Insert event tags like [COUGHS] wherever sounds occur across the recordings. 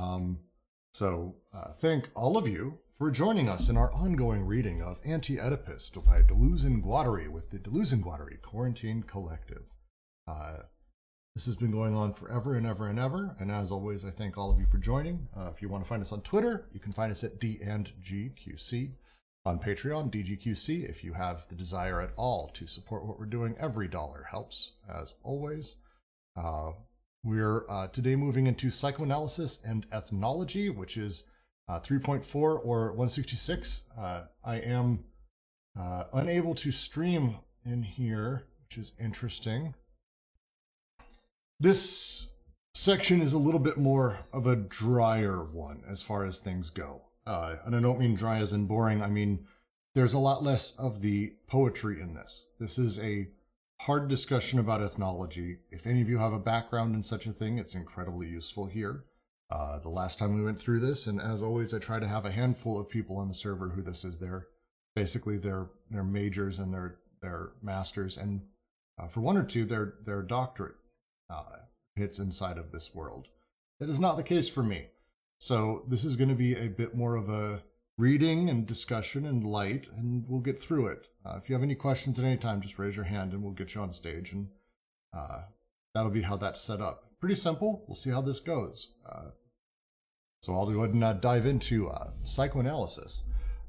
Um, so uh, thank all of you for joining us in our ongoing reading of Anti-Oedipus by Deleuze and Guattari with the Deleuze and Guattari Quarantine Collective. Uh, this has been going on forever and ever and ever, and as always, I thank all of you for joining. Uh, if you want to find us on Twitter, you can find us at D and GQC. On Patreon, DGQC, if you have the desire at all to support what we're doing, every dollar helps, as always. Uh, we're uh, today moving into psychoanalysis and ethnology, which is uh, 3.4 or 166. Uh, I am uh, unable to stream in here, which is interesting. This section is a little bit more of a drier one as far as things go. Uh, and I don't mean dry as in boring. I mean, there's a lot less of the poetry in this. This is a hard discussion about ethnology. If any of you have a background in such a thing, it's incredibly useful here. Uh, the last time we went through this, and as always, I try to have a handful of people on the server who this is their basically their their majors and their their masters, and uh, for one or two, their their doctorate uh, hits inside of this world. That is not the case for me. So this is going to be a bit more of a reading and discussion and light, and we'll get through it. Uh, if you have any questions at any time, just raise your hand and we'll get you on stage, and uh, that'll be how that's set up. Pretty simple. We'll see how this goes. Uh, so I'll go ahead and uh, dive into uh, psychoanalysis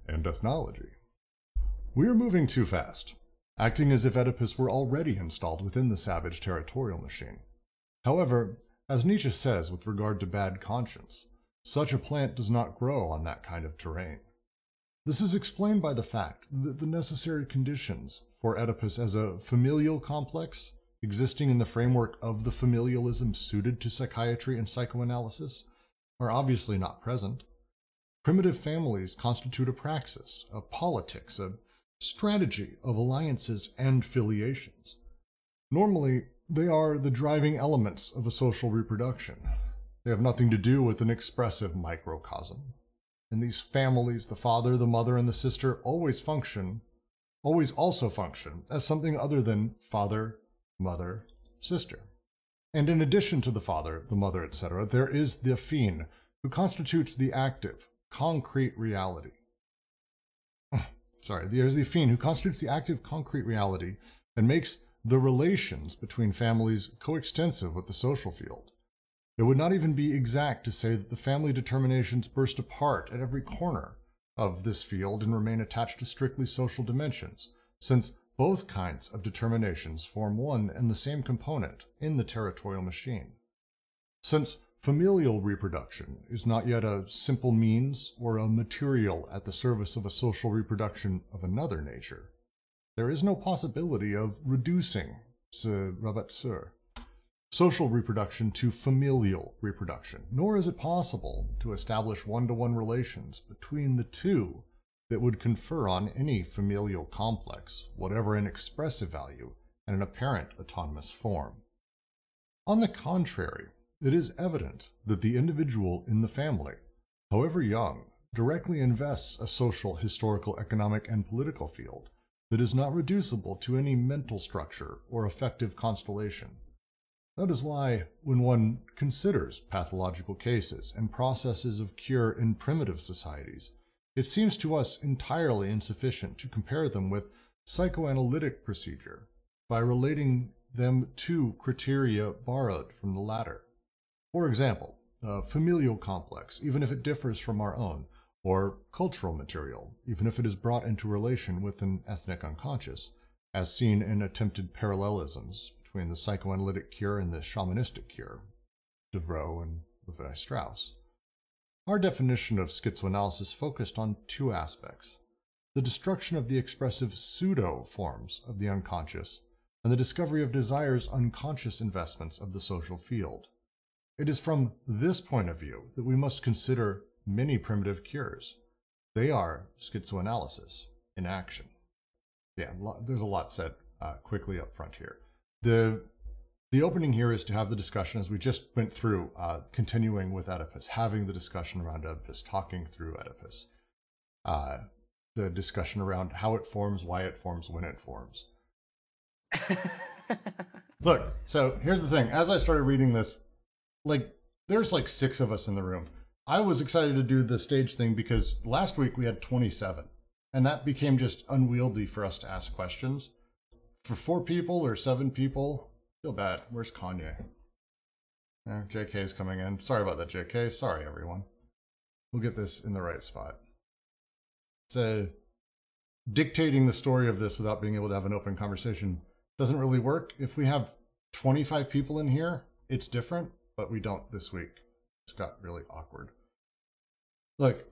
and ethnology. We're moving too fast, acting as if Oedipus were already installed within the savage territorial machine. However, as Nietzsche says with regard to bad conscience, such a plant does not grow on that kind of terrain. This is explained by the fact that the necessary conditions for Oedipus as a familial complex, existing in the framework of the familialism suited to psychiatry and psychoanalysis, are obviously not present. Primitive families constitute a praxis, a politics, a strategy of alliances and filiations. Normally, they are the driving elements of a social reproduction, they have nothing to do with an expressive microcosm. In these families, the father, the mother, and the sister always function, always also function as something other than father, mother, sister. And in addition to the father, the mother, etc., there is the affine, who constitutes the active, concrete reality. [CLEARS THROAT] Sorry, there's the affine, who constitutes the active, concrete reality and makes the relations between families coextensive with the social field. It would not even be exact to say that the family determinations burst apart at every corner of this field and remain attached to strictly social dimensions, since both kinds of determinations form one and the same component in the territorial machine. Since familial reproduction is not yet a simple means or a material at the service of a social reproduction of another nature, there is no possibility of reducing ce rabatteur social reproduction to familial reproduction, nor is it possible to establish one to one relations between the two that would confer on any familial complex, whatever an expressive value and an apparent autonomous form. On the contrary, it is evident that the individual in the family, however young, directly invests a social, historical, economic, and political field that is not reducible to any mental structure or affective constellation. That is why, when one considers pathological cases and processes of cure in primitive societies, it seems to us entirely insufficient to compare them with psychoanalytic procedure by relating them to criteria borrowed from the latter. For example, a familial complex, even if it differs from our own, or cultural material, even if it is brought into relation with an ethnic unconscious, as seen in attempted parallelisms between the psychoanalytic cure and the shamanistic cure, Devereux and Levi Strauss. Our definition of schizoanalysis focused on two aspects the destruction of the expressive pseudo forms of the unconscious, and the discovery of desire's unconscious investments of the social field. It is from this point of view that we must consider many primitive cures. They are schizoanalysis in action. Yeah, there's a lot said uh, quickly up front here the the opening here is to have the discussion as we just went through, uh, continuing with Oedipus, having the discussion around Oedipus, talking through Oedipus, uh, the discussion around how it forms, why it forms, when it forms. [LAUGHS] Look, so here's the thing. As I started reading this, like there's like six of us in the room. I was excited to do the stage thing because last week we had 27, and that became just unwieldy for us to ask questions. For four people or seven people, feel bad. Where's Kanye? Eh, JK is coming in. Sorry about that, JK. Sorry, everyone. We'll get this in the right spot. So, dictating the story of this without being able to have an open conversation doesn't really work. If we have 25 people in here, it's different, but we don't this week. It's got really awkward. Look,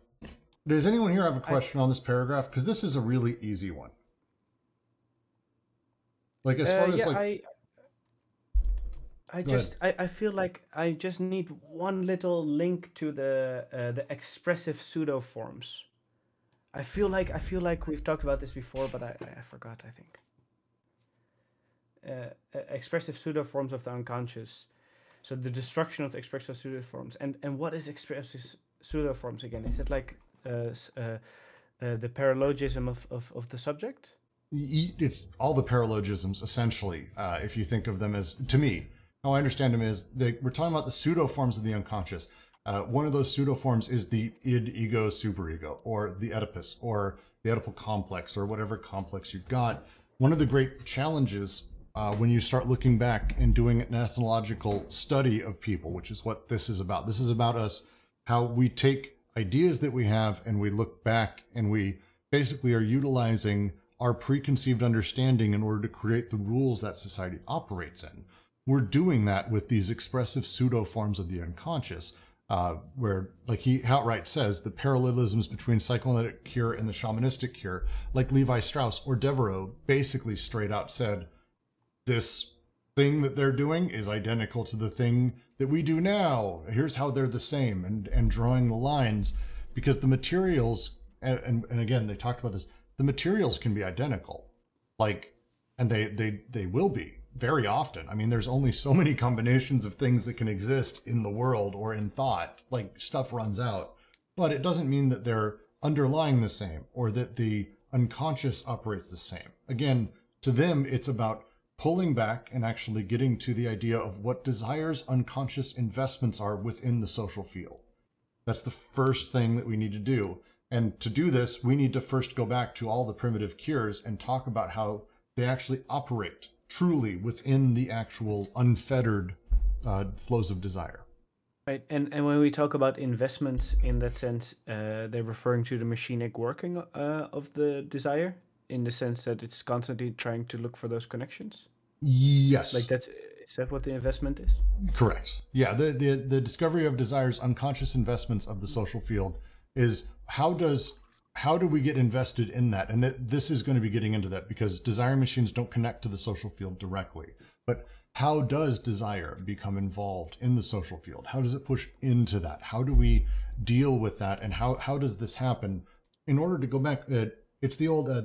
does anyone here have a question I, on this paragraph? Because this is a really easy one. Like as far uh, as like. I, I just I, I feel like I just need one little link to the uh, the expressive pseudo forms. I feel like I feel like we've talked about this before, but I, I forgot. I think uh, uh, expressive pseudo forms of the unconscious. So the destruction of the expressive pseudo forms, and and what is expressive pseudo forms again? Is it like uh, uh, uh, the paralogism of, of of the subject? It's all the paralogisms essentially. Uh, if you think of them as, to me, how I understand them is they, we're talking about the pseudo forms of the unconscious. Uh, one of those pseudo forms is the id, ego, superego, or the Oedipus, or the Oedipal complex, or whatever complex you've got. One of the great challenges uh, when you start looking back and doing an ethnological study of people, which is what this is about. This is about us, how we take ideas that we have and we look back and we basically are utilizing our preconceived understanding in order to create the rules that society operates in we're doing that with these expressive pseudo forms of the unconscious, uh, where, like he outright says, the parallelisms between psychoanalytic cure and the shamanistic cure, like Levi Strauss or Devereux basically straight out said, this thing that they're doing is identical to the thing that we do now. Here's how they're the same, and and drawing the lines, because the materials, and, and, and again, they talked about this, the materials can be identical, like, and they they they will be very often. I mean, there's only so many combinations of things that can exist in the world or in thought. Like stuff runs out. But it doesn't mean that they're underlying the same or that the unconscious operates the same. Again, to them, it's about pulling back and actually getting to the idea of what desires unconscious investments are within the social field. That's the first thing that we need to do. And to do this, we need to first go back to all the primitive cures and talk about how they actually operate truly within the actual unfettered uh, flows of desire. Right, and and when we talk about investments in that sense, uh, they're referring to the machinic working uh, of the desire in the sense that it's constantly trying to look for those connections. Yes, like that's is that what the investment is? Correct. Yeah, the the the discovery of desires, unconscious investments of the social field is how does how do we get invested in that? And that this is going to be getting into that because desire machines don't connect to the social field directly. But how does desire become involved in the social field? How does it push into that? How do we deal with that? And how, how does this happen? In order to go back, uh, it's the old, uh,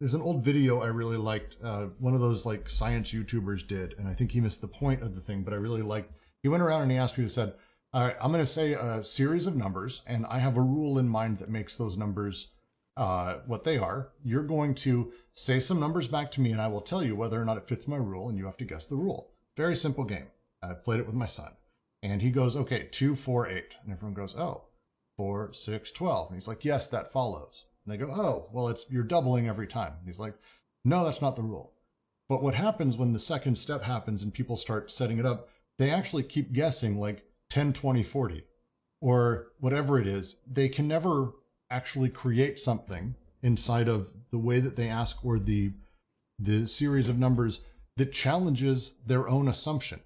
there's an old video I really liked. Uh, one of those like science YouTubers did, and I think he missed the point of the thing, but I really liked. He went around and he asked people, said, all right, I'm going to say a series of numbers, and I have a rule in mind that makes those numbers uh, what they are. You're going to say some numbers back to me, and I will tell you whether or not it fits my rule, and you have to guess the rule. Very simple game. I've played it with my son. And he goes, okay, two, four, eight. And everyone goes, oh, four, six, 12. And he's like, yes, that follows. And they go, oh, well, it's you're doubling every time. And he's like, no, that's not the rule. But what happens when the second step happens and people start setting it up, they actually keep guessing like 10, 20, 40 or whatever it is. They can never actually create something inside of the way that they ask or the the series of numbers that challenges their own assumption.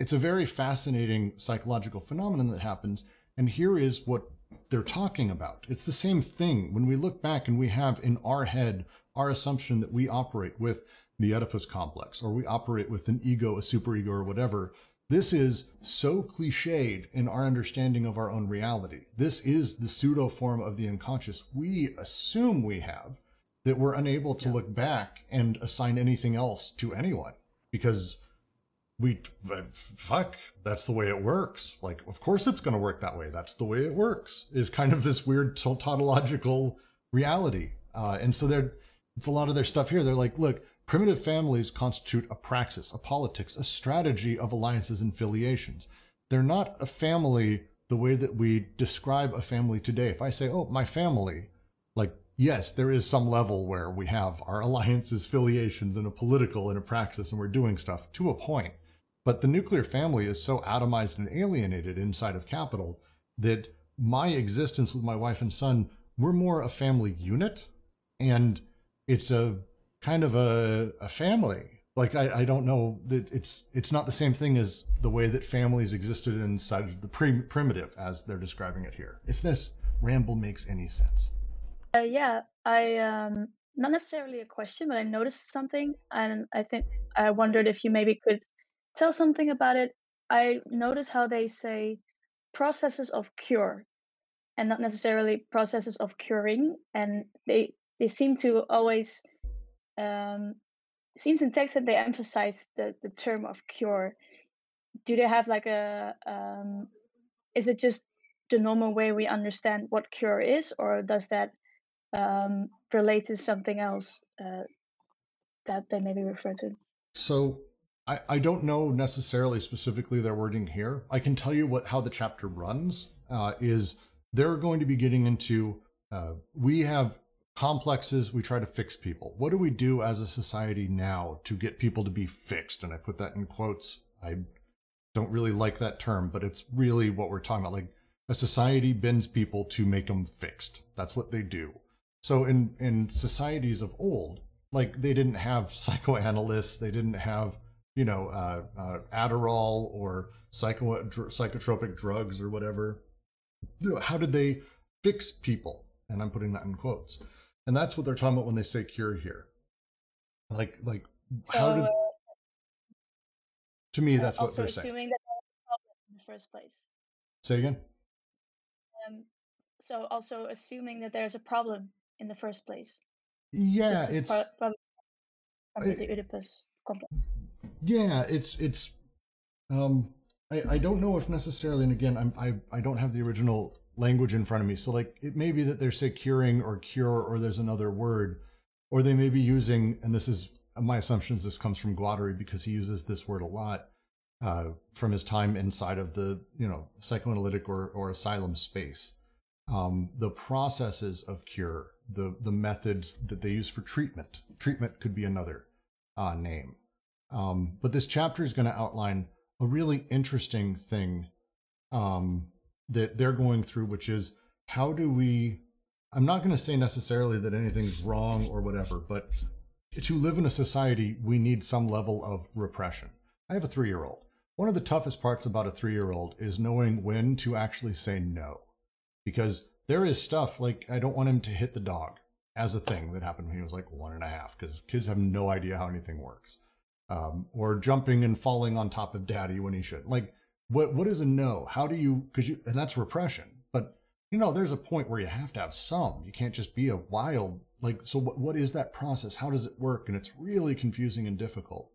It's a very fascinating psychological phenomenon that happens. And here is what they're talking about. It's the same thing when we look back and we have in our head our assumption that we operate with the Oedipus complex or we operate with an ego, a superego, or whatever. This is so cliched in our understanding of our own reality. This is the pseudo form of the unconscious. We assume we have that we're unable to yeah. look back and assign anything else to anyone because we fuck that's the way it works. Like of course it's going to work that way. That's the way it works is kind of this weird tautological reality. Uh, and so there it's a lot of their stuff here. They're like look Primitive families constitute a praxis, a politics, a strategy of alliances and filiations. they're not a family the way that we describe a family today. If I say, oh, my family, like, yes, there is some level where we have our [LAUGHS] alliances, affiliations, and a political and a praxis, and we're doing stuff to a point. But the nuclear family is so atomized and alienated inside of capital that my existence with my wife and son, we're more a family unit. And it's a kind of a, a family. Like I, I don't know that it's it's not the same thing as the way that families existed inside of the pre- primitive as they're describing it here. If this ramble makes any sense. Uh, yeah, I um, not necessarily a question, but I noticed something, and I think I wondered if you maybe could tell something about it. I notice how they say processes of cure and not necessarily processes of curing and they they seem to always um seems in text that they emphasize the the term of cure do they have like a um is it just the normal way we understand what cure is or does that um relate to something else uh, that they maybe refer to so I, I don't know necessarily specifically their wording here. I can tell you what how the chapter runs uh, is they're going to be getting into uh, we have complexes we try to fix people. What do we do as a society now to get people to be fixed? And i put that in quotes. I don't really like that term but it's really what we're talking about. Like a society bends people to make them fixed. That's what they do. So in in societies of old like they didn't have [LAUGHS] psychoanalysts. They didn't have you know, uh, uh, Adderall or psycho psychotropic drugs or whatever. How did they fix people? And I'm putting that in quotes. And that's what they're talking about when they say cure here. Like, like so, how did? To me, that's what they're saying. assuming that there's a problem in the first place. Say again. Um, so also assuming that there's a problem in the first place. Yeah, it's from, from the Oedipus complex yeah, it's it's. Um, I I don't know if necessarily, and again, I'm I I don't have the original language in front of me, so like it may be that they're say curing or cure, or there's another word, or they may be using, and this is my assumptions. This comes from Guattari because he uses this word a lot uh, from his time inside of the you know psychoanalytic or or asylum space. Um, the processes of cure, the the methods that they use for treatment. Treatment could be another uh, name. Um, but this chapter is going to outline a really interesting thing um, that they're going through, which is how do we? I'm not going to say necessarily that anything's wrong or whatever, but to live in a society, we need some level of repression. I have a three year old. One of the toughest parts about a three year old is knowing when to actually say no. Because there is stuff like I don't want him to hit the dog as a thing that happened when he was like one and a half, because kids have no idea how anything works um, or jumping and falling on top of daddy when he should. Like, what what is a no? How do you? Because you and that's repression. But you know, there's a point where you have to have some. You can't just be a wild. Like, so what? What is that process? How does it work? And it's really confusing and difficult.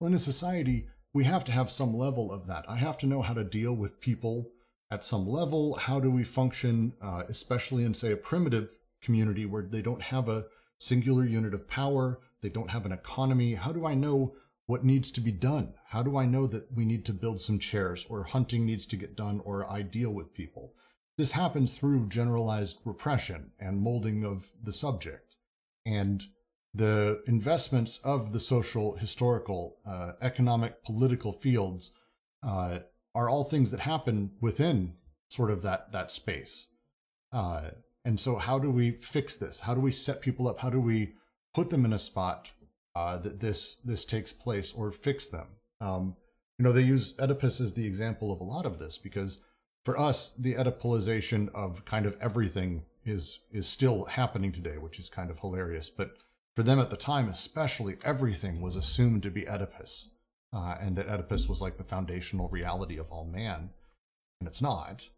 Well, in a society, we have to have some level of that. I have to know how to deal with people at some level. How do we function, uh, especially in say a primitive community where they don't have a singular unit of power, they don't have an economy. How do I know what needs to be done? How do I know that we need to build some chairs or hunting needs to get done or I deal with people? This happens through generalized repression and molding of the subject. And the investments of the social, historical, uh, economic, political fields uh, are all things that happen within sort of that that space. Uh, and so, how do we fix this? How do we set people up? How do we put them in a spot uh, that this this takes place or fix them. Um, you know, they use Oedipus as the example of a lot of this because for us, the Oedipalization of kind of everything is is still happening today, which is kind of hilarious. But for them at the time, especially, everything was assumed to be Oedipus, uh, and that Oedipus was like the foundational reality of all man, and it's not.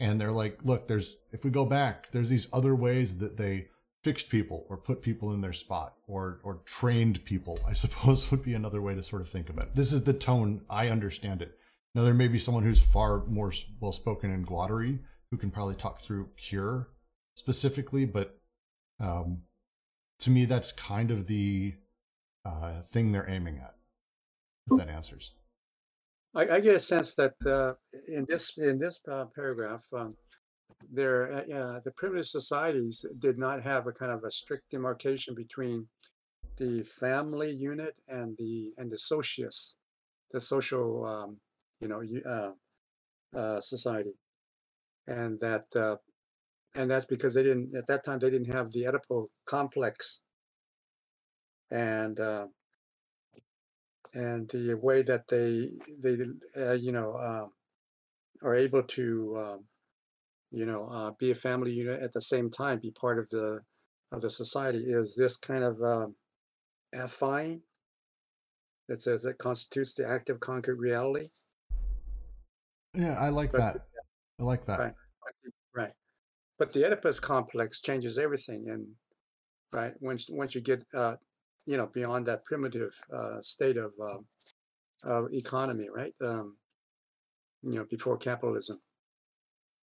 And they're like, look, there's if we go back, there's these other ways that they fixed people or put people in their spot or or trained people i suppose [LAUGHS] would be another way to sort of think about it. This is the tone. I understand it. Now there may be someone who's far more well spoken in Guattari who can probably talk through cure specifically but um, to me that's kind of the uh, thing they're aiming at if that answers. I, I, get a sense that uh, in this in this uh, paragraph, um, there uh, uh, the primitive societies did not have a kind of a strict demarcation between the family unit and the and the socius, the social um, you know uh, uh, society, and that uh, and that's because they didn't at that time they didn't have the Oedipal complex, and uh, and the way that they they you know are able to um, you know uh, be a family unit at the same time be part of the of the society is this kind of um, affine that says it constitutes the active concrete reality? Yeah, I like but that. I like that. right. Right. But the oedipus complex changes everything and right once once you get uh you know beyond that primitive uh state of um, of economy right? Um you know before capitalism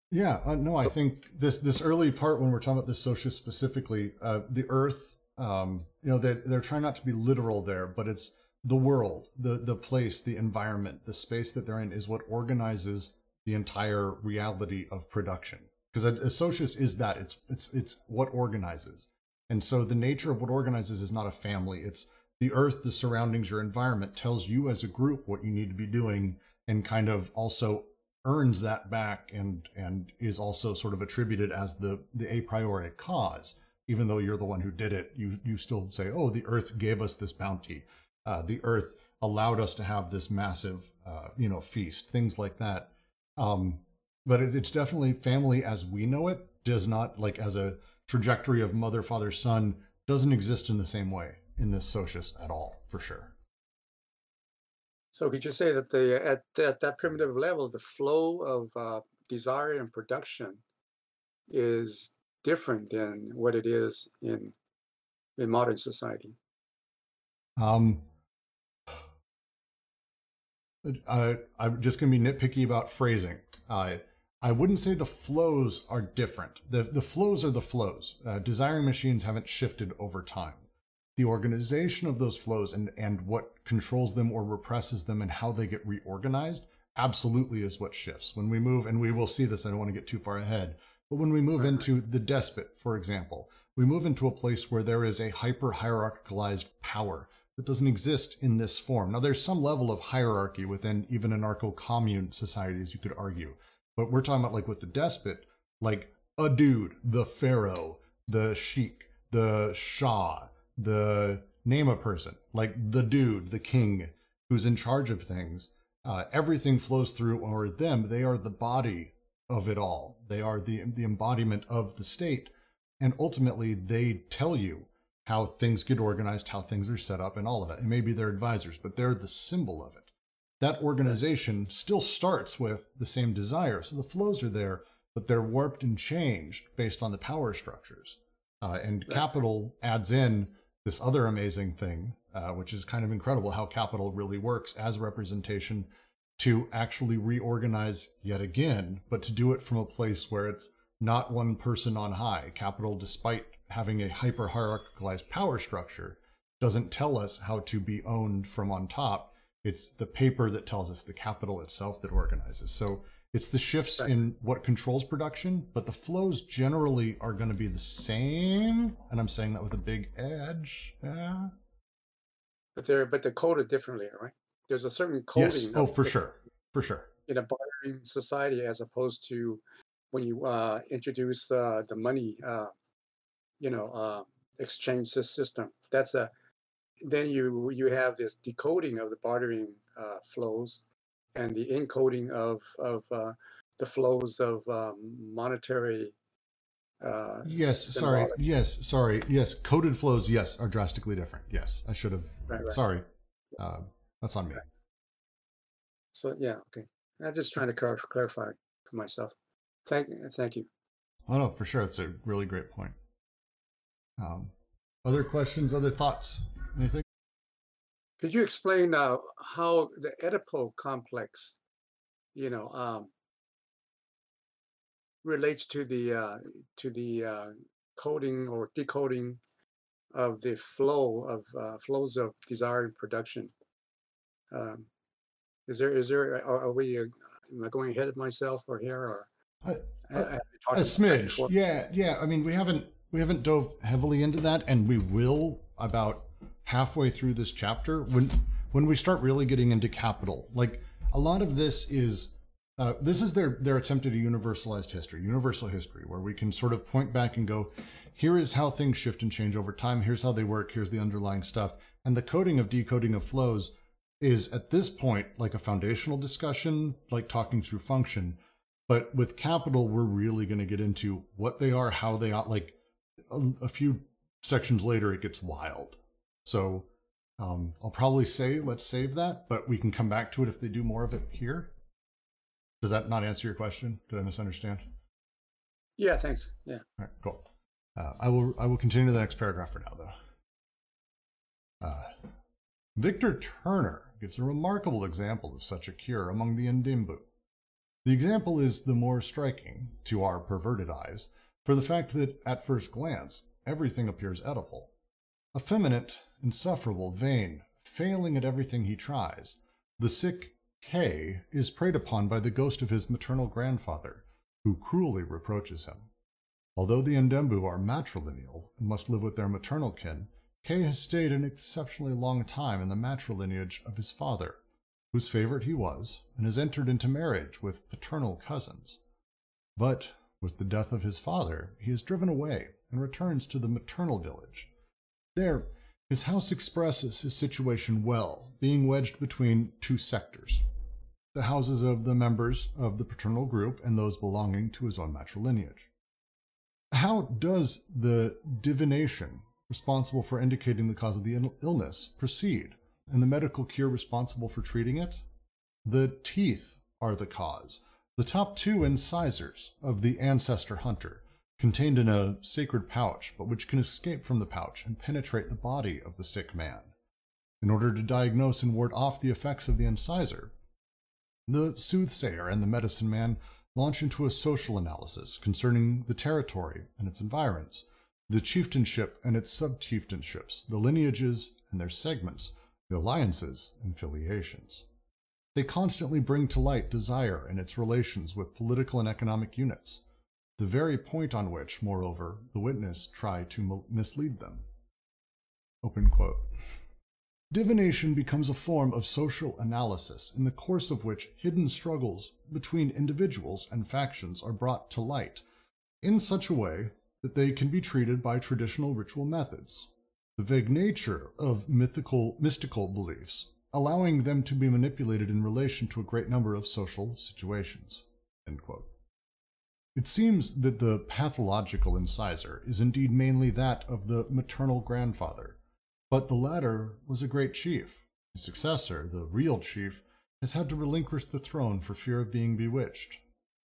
Yeah, uh, no, I think this this early part when we're talking about the socius specifically, uh, the Earth, um, you know, they're, they're trying not to be literal there, but it's the world, the the place, the environment, the space that they're in is what organizes the entire reality of production. Because a, a socius is that it's it's it's what organizes, and so the nature of what organizes is not a family. It's the Earth, the surroundings, your environment tells you as a group what you need to be doing, and kind of also earns that back and and is also sort of attributed as the the a priori cause. Even though you're the one who did it you you still say oh the earth gave us this bounty. Uh, the earth allowed us to have this massive uh, you know feast things like that. Um but it, it's definitely family as we know it does not like as a trajectory of mother father son doesn't exist in the same way in this socius at all for sure So could you say that the at, at that primitive level, the flow of uh, desire and production is different than what it is in in modern society? um uh, I'm just going to be nitpicky about phrasing. Uh, I wouldn't say the flows are different. The, the flows are the flows. Uh, desiring machines haven't shifted over time. The organization of those flows and, and what controls them or represses them and how they get reorganized absolutely is what shifts. When we move, and we will see this, I don't want to get too far ahead, but when we move into the despot, for example, we move into a place where there is a hyper hierarchicalized power that doesn't exist in this form. Now, there's some level of hierarchy within even anarcho commune societies, you could argue. But we're talking about like with the despot, like a dude, the pharaoh, the sheik, the shah, the name a person, like the dude, the king who's in charge of things. Uh, everything flows through or them. They are the body of it all. They are the the embodiment of the state, and ultimately they tell you how things get organized, how things are set up, and all of it. And maybe they're advisors, but they're the symbol of it. That organization still starts with the same desire. So the flows are there, but they're warped and changed based on the power structures. Uh, and capital adds in this other amazing thing, uh, which is kind of incredible how capital really works as representation to actually reorganize yet again, but to do it from a place where it's not one person on high. Capital, despite having a hyper hierarchicalized power structure, doesn't tell us how to be owned from on top. It's the paper that tells us the capital itself that organizes. So it's the shifts Right. in what controls production, but the flows generally are going to be the same. And I'm saying that with a big edge. Yeah. But they're but they're coded differently, right? There's a certain coding Yes. Oh, for sure. For sure. in a bartering society as opposed to when you uh, introduce uh, the money, uh, you know, uh, exchange system. That's a then you you have this decoding of the bartering uh, flows and the encoding of of uh, the flows of um, monetary. Uh, Yes, sorry. Yes, sorry. Yes, coded flows, yes, are drastically different. Yes, I should have. Right, right. Sorry. Uh, that's on me. Right. So yeah, okay. I'm just trying to clar- clarify for myself. Thank thank you. Oh, no, for sure. That's a really great point. Um, other questions, other thoughts? Anything? Could you explain uh, how the Oedipal complex, you know, um, relates to the uh, to the uh, coding or decoding of the flow of uh, flows of desire and production? Um, is there is there are, are we uh, am I going ahead of myself or here or Uh, I- a talking smidge yeah yeah i mean we haven't we haven't dove heavily into that and we will about halfway through this chapter when when we start really getting into capital. Like a lot of this is uh, this is their their attempt at a universalized history universal history where we can sort of point back and go here is how things shift and change over time. Here's how they work. Here's the underlying stuff. And the coding of decoding of flows is at this point like a foundational discussion like talking through function. But with capital we're really going to get into what they are how they are like a, a few sections later it gets wild so um, i'll probably say let's save that but we can come back to it if they do more of it here does that not answer your question did i misunderstand Yeah, thanks. Yeah. all right cool uh, i will i will continue to the next paragraph for now though uh, victor turner gives a remarkable example of such a cure among the Ndembu the example is the more striking, to our perverted eyes, for the fact that, at first glance, everything appears Oedipal. Effeminate, insufferable, vain, failing at everything he tries, the sick K is preyed upon by the ghost of his maternal grandfather, who cruelly reproaches him. Although the Ndembu are matrilineal and must live with their maternal kin, K has stayed an exceptionally long time in the matrilineage of his father, whose favorite he was, and has entered into marriage with paternal cousins. But with the death of his father, he is driven away and returns to the maternal village. There, his house expresses his situation well, being wedged between two sectors the houses of the members of the paternal group and those belonging to his own natural lineage. How does the divination responsible for indicating the cause of the illness proceed? and the medical cure responsible for treating it? The teeth are the cause. The top two incisors of the ancestor hunter, contained in a sacred pouch, but which can escape from the pouch and penetrate the body of the sick man. In order to diagnose and ward off the effects of the incisor, the soothsayer and the medicine man launch into a social analysis concerning the territory and its environs, the chieftainship and its sub-chieftainships, the lineages and their segments, the alliances and affiliations. They constantly bring to light desire and its relations with political and economic units, the very point on which, moreover, the witness try to mislead them. Divination becomes a form of social analysis in the course of which hidden struggles between individuals and factions are brought to light in such a way that they can be treated by traditional ritual methods, the vague nature of mythical mystical beliefs, allowing them to be manipulated in relation to a great number of social situations. It seems that the pathological incisor is indeed mainly that of the maternal grandfather, but the latter was a great chief. His successor, the real chief, has had to relinquish the throne for fear of being bewitched,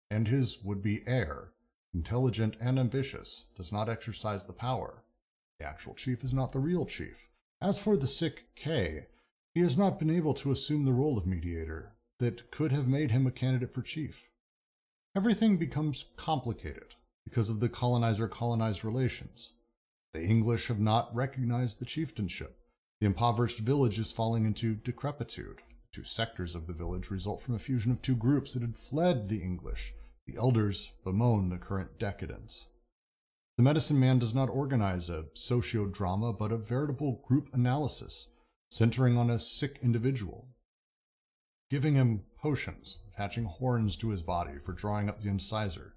and his would-be heir, intelligent and ambitious, does not exercise the power. The actual chief is not the real chief. As for the sick K, he has not been able to assume the role of mediator that could have made him a candidate for chief. Everything becomes complicated because of the colonizer colonized relations. The English have not recognized the chieftainship. The impoverished village is falling into decrepitude. Two sectors of the village result from a fusion of two groups that had fled the English. The elders bemoan the current decadence. The medicine man does not organize a socio-drama, but a veritable group analysis, centering on a sick individual, giving him potions, attaching horns to his body for drawing up the incisor,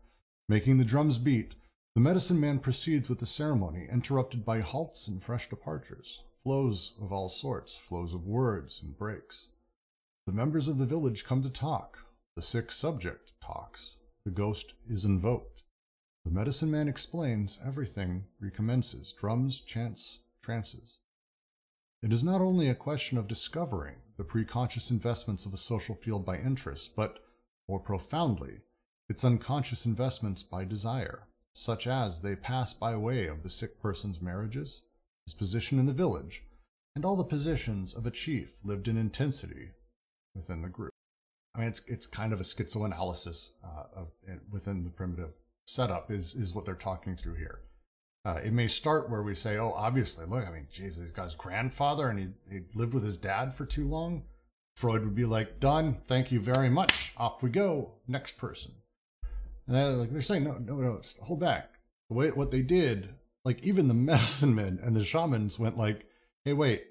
making the drums beat. The medicine man proceeds with the ceremony, interrupted by halts and fresh departures, flows of all sorts, flows of words and breaks. The members of the village come to talk. The sick subject talks. The ghost is invoked. The medicine man explains, everything recommences drums, chants, trances. It is not only a question of discovering the preconscious investments of a social field by interest, but, more profoundly, its unconscious investments by desire, such as they pass by way of the sick person's marriages, his position in the village, and all the positions of a chief lived in intensity within the group. I mean, it's it's kind of a schizoanalysis uh, of within the primitive setup is is what they're talking through here. Uh, it may start where we say, "Oh, obviously, look, I mean, Jesus, this guy's grandfather, and he, he lived with his dad for too long." Freud would be like, done, thank you very much, off we go, next person. And they're like they're saying, no, no, no, hold back. The way what they did, like even the [LAUGHS] medicine men and the shamans went like, hey, wait,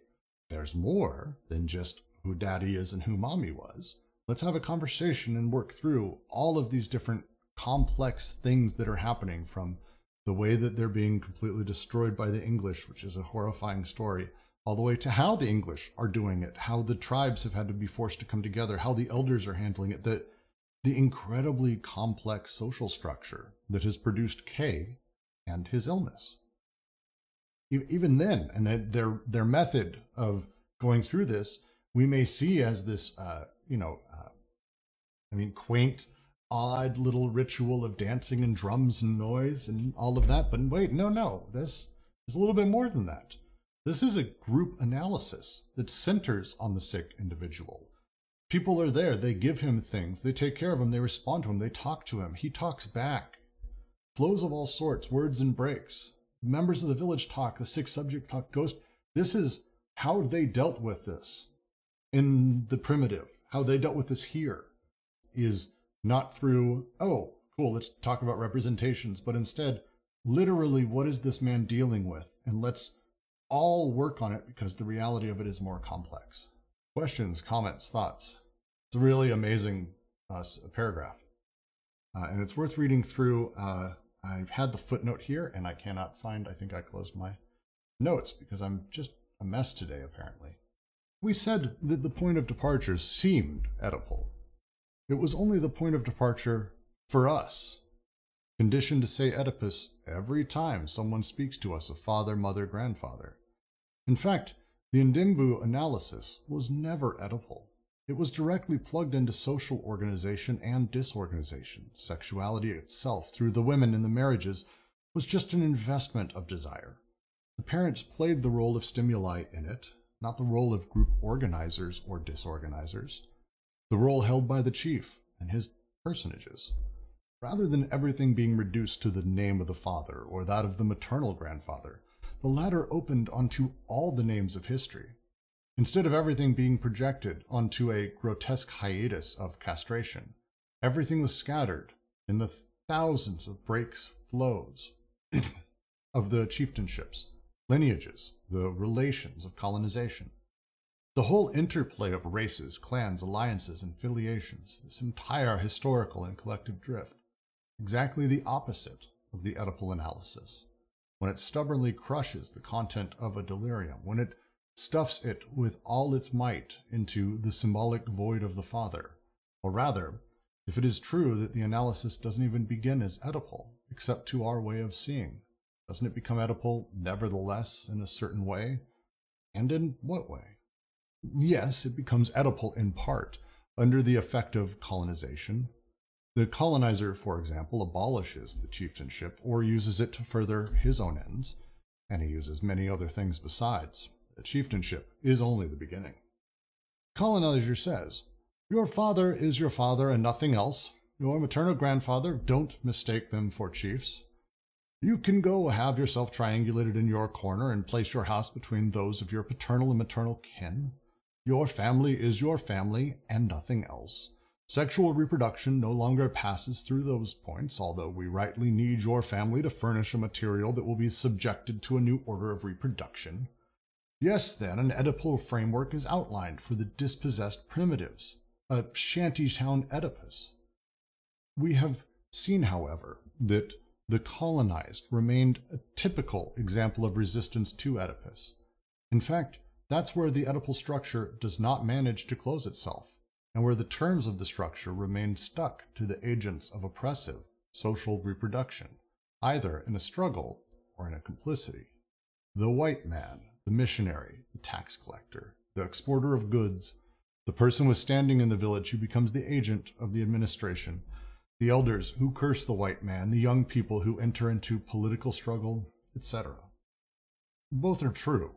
there's more than just who daddy is and who mommy was. Let's have a conversation and work through all of these different complex things that are happening from the way that they're being completely destroyed by the English, which is a horrifying story, all the way to how the English are doing it, how the tribes have had to be forced to come together, how the elders are handling it, the, the incredibly complex social structure that has produced Kay and his illness. Even then, and that their their method of going through this, we may see as this, uh, you know, uh, I mean, quaint odd little ritual of dancing and drums and noise and all of that. But wait, no, no, this is a little bit more than that. This is a group analysis that centers on the sick individual. People are there, they give him things, they take care of him, they respond to him, they talk to him, he talks back. Flows of all sorts, words and breaks. Members of the village talk, the sick subject talk, ghost. This is how they dealt with this in the primitive, how they dealt with this here is not through, oh, cool, let's talk about representations, but instead, literally, what is this man dealing with? And let's all work on it because the reality of it is more complex. Questions, comments, thoughts? It's a really amazing uh, paragraph. Uh, and it's worth reading through. Uh, I've had the footnote here and I cannot find, I think I closed my notes because I'm just a mess today, apparently. We said that the point of departure seemed Oedipal, it was only the point of departure for us, conditioned to say Oedipus every time someone speaks to us of father, mother, grandfather. In fact, the Ndembu analysis was never Oedipal. It was directly plugged into social organization and disorganization. Sexuality itself, through the women in the marriages, was just an investment of desire. The parents played the role of stimuli in it, not the role of group organizers or disorganizers the role held by the chief and his personages. Rather than everything being reduced to the name of the father or that of the maternal grandfather, the latter opened onto all the names of history. Instead of everything being projected onto a grotesque hiatus of castration, everything was scattered in the thousands of breaks, flows [COUGHS] of the chieftainships, lineages, the relations of colonization. The whole interplay of races, clans, alliances, and filiations, this entire historical and collective drift, exactly the opposite of the Oedipal analysis. When it stubbornly crushes the content of a delirium, when it stuffs it with all its might into the symbolic void of the Father, or rather, if it is true that the analysis doesn't even begin as Oedipal, except to our way of seeing, doesn't it become Oedipal nevertheless in a certain way? And in what way? Yes, it becomes Oedipal in part under the effect of colonization. The colonizer, for example, abolishes the chieftainship or uses it to further his own ends, and he uses many other things besides. The chieftainship is only the beginning. Colonizer says, Your father is your father and nothing else. Your maternal grandfather, don't mistake them for chiefs. You can go have yourself triangulated in your corner and place your house between those of your paternal and maternal kin. Your family is your family and nothing else. Sexual reproduction no longer passes through those points, although we rightly need your family to furnish a material that will be subjected to a new order of reproduction. Yes, then, an Oedipal framework is outlined for the dispossessed primitives, a shantytown Oedipus. We have seen, however, that the colonized remained a typical example of resistance to Oedipus. In fact, that's where the Oedipal structure does not manage to close itself, and where the terms of the structure remain stuck to the agents of oppressive social reproduction, either in a struggle or in a complicity. The white man, the missionary, the tax collector, the exporter of goods, the person with standing in the village who becomes the agent of the administration, the elders who curse the white man, the young people who enter into political struggle, etc. Both are true,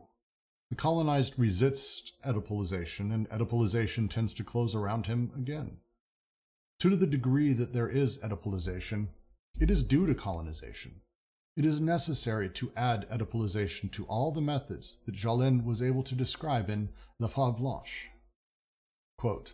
the colonized resist Oedipalization, and Oedipalization tends to close around him again. To the degree that there is Oedipalization, it is due to colonization. It is necessary to add Oedipalization to all the methods that Jaulin was able to describe in La Fable Blanche. Quote,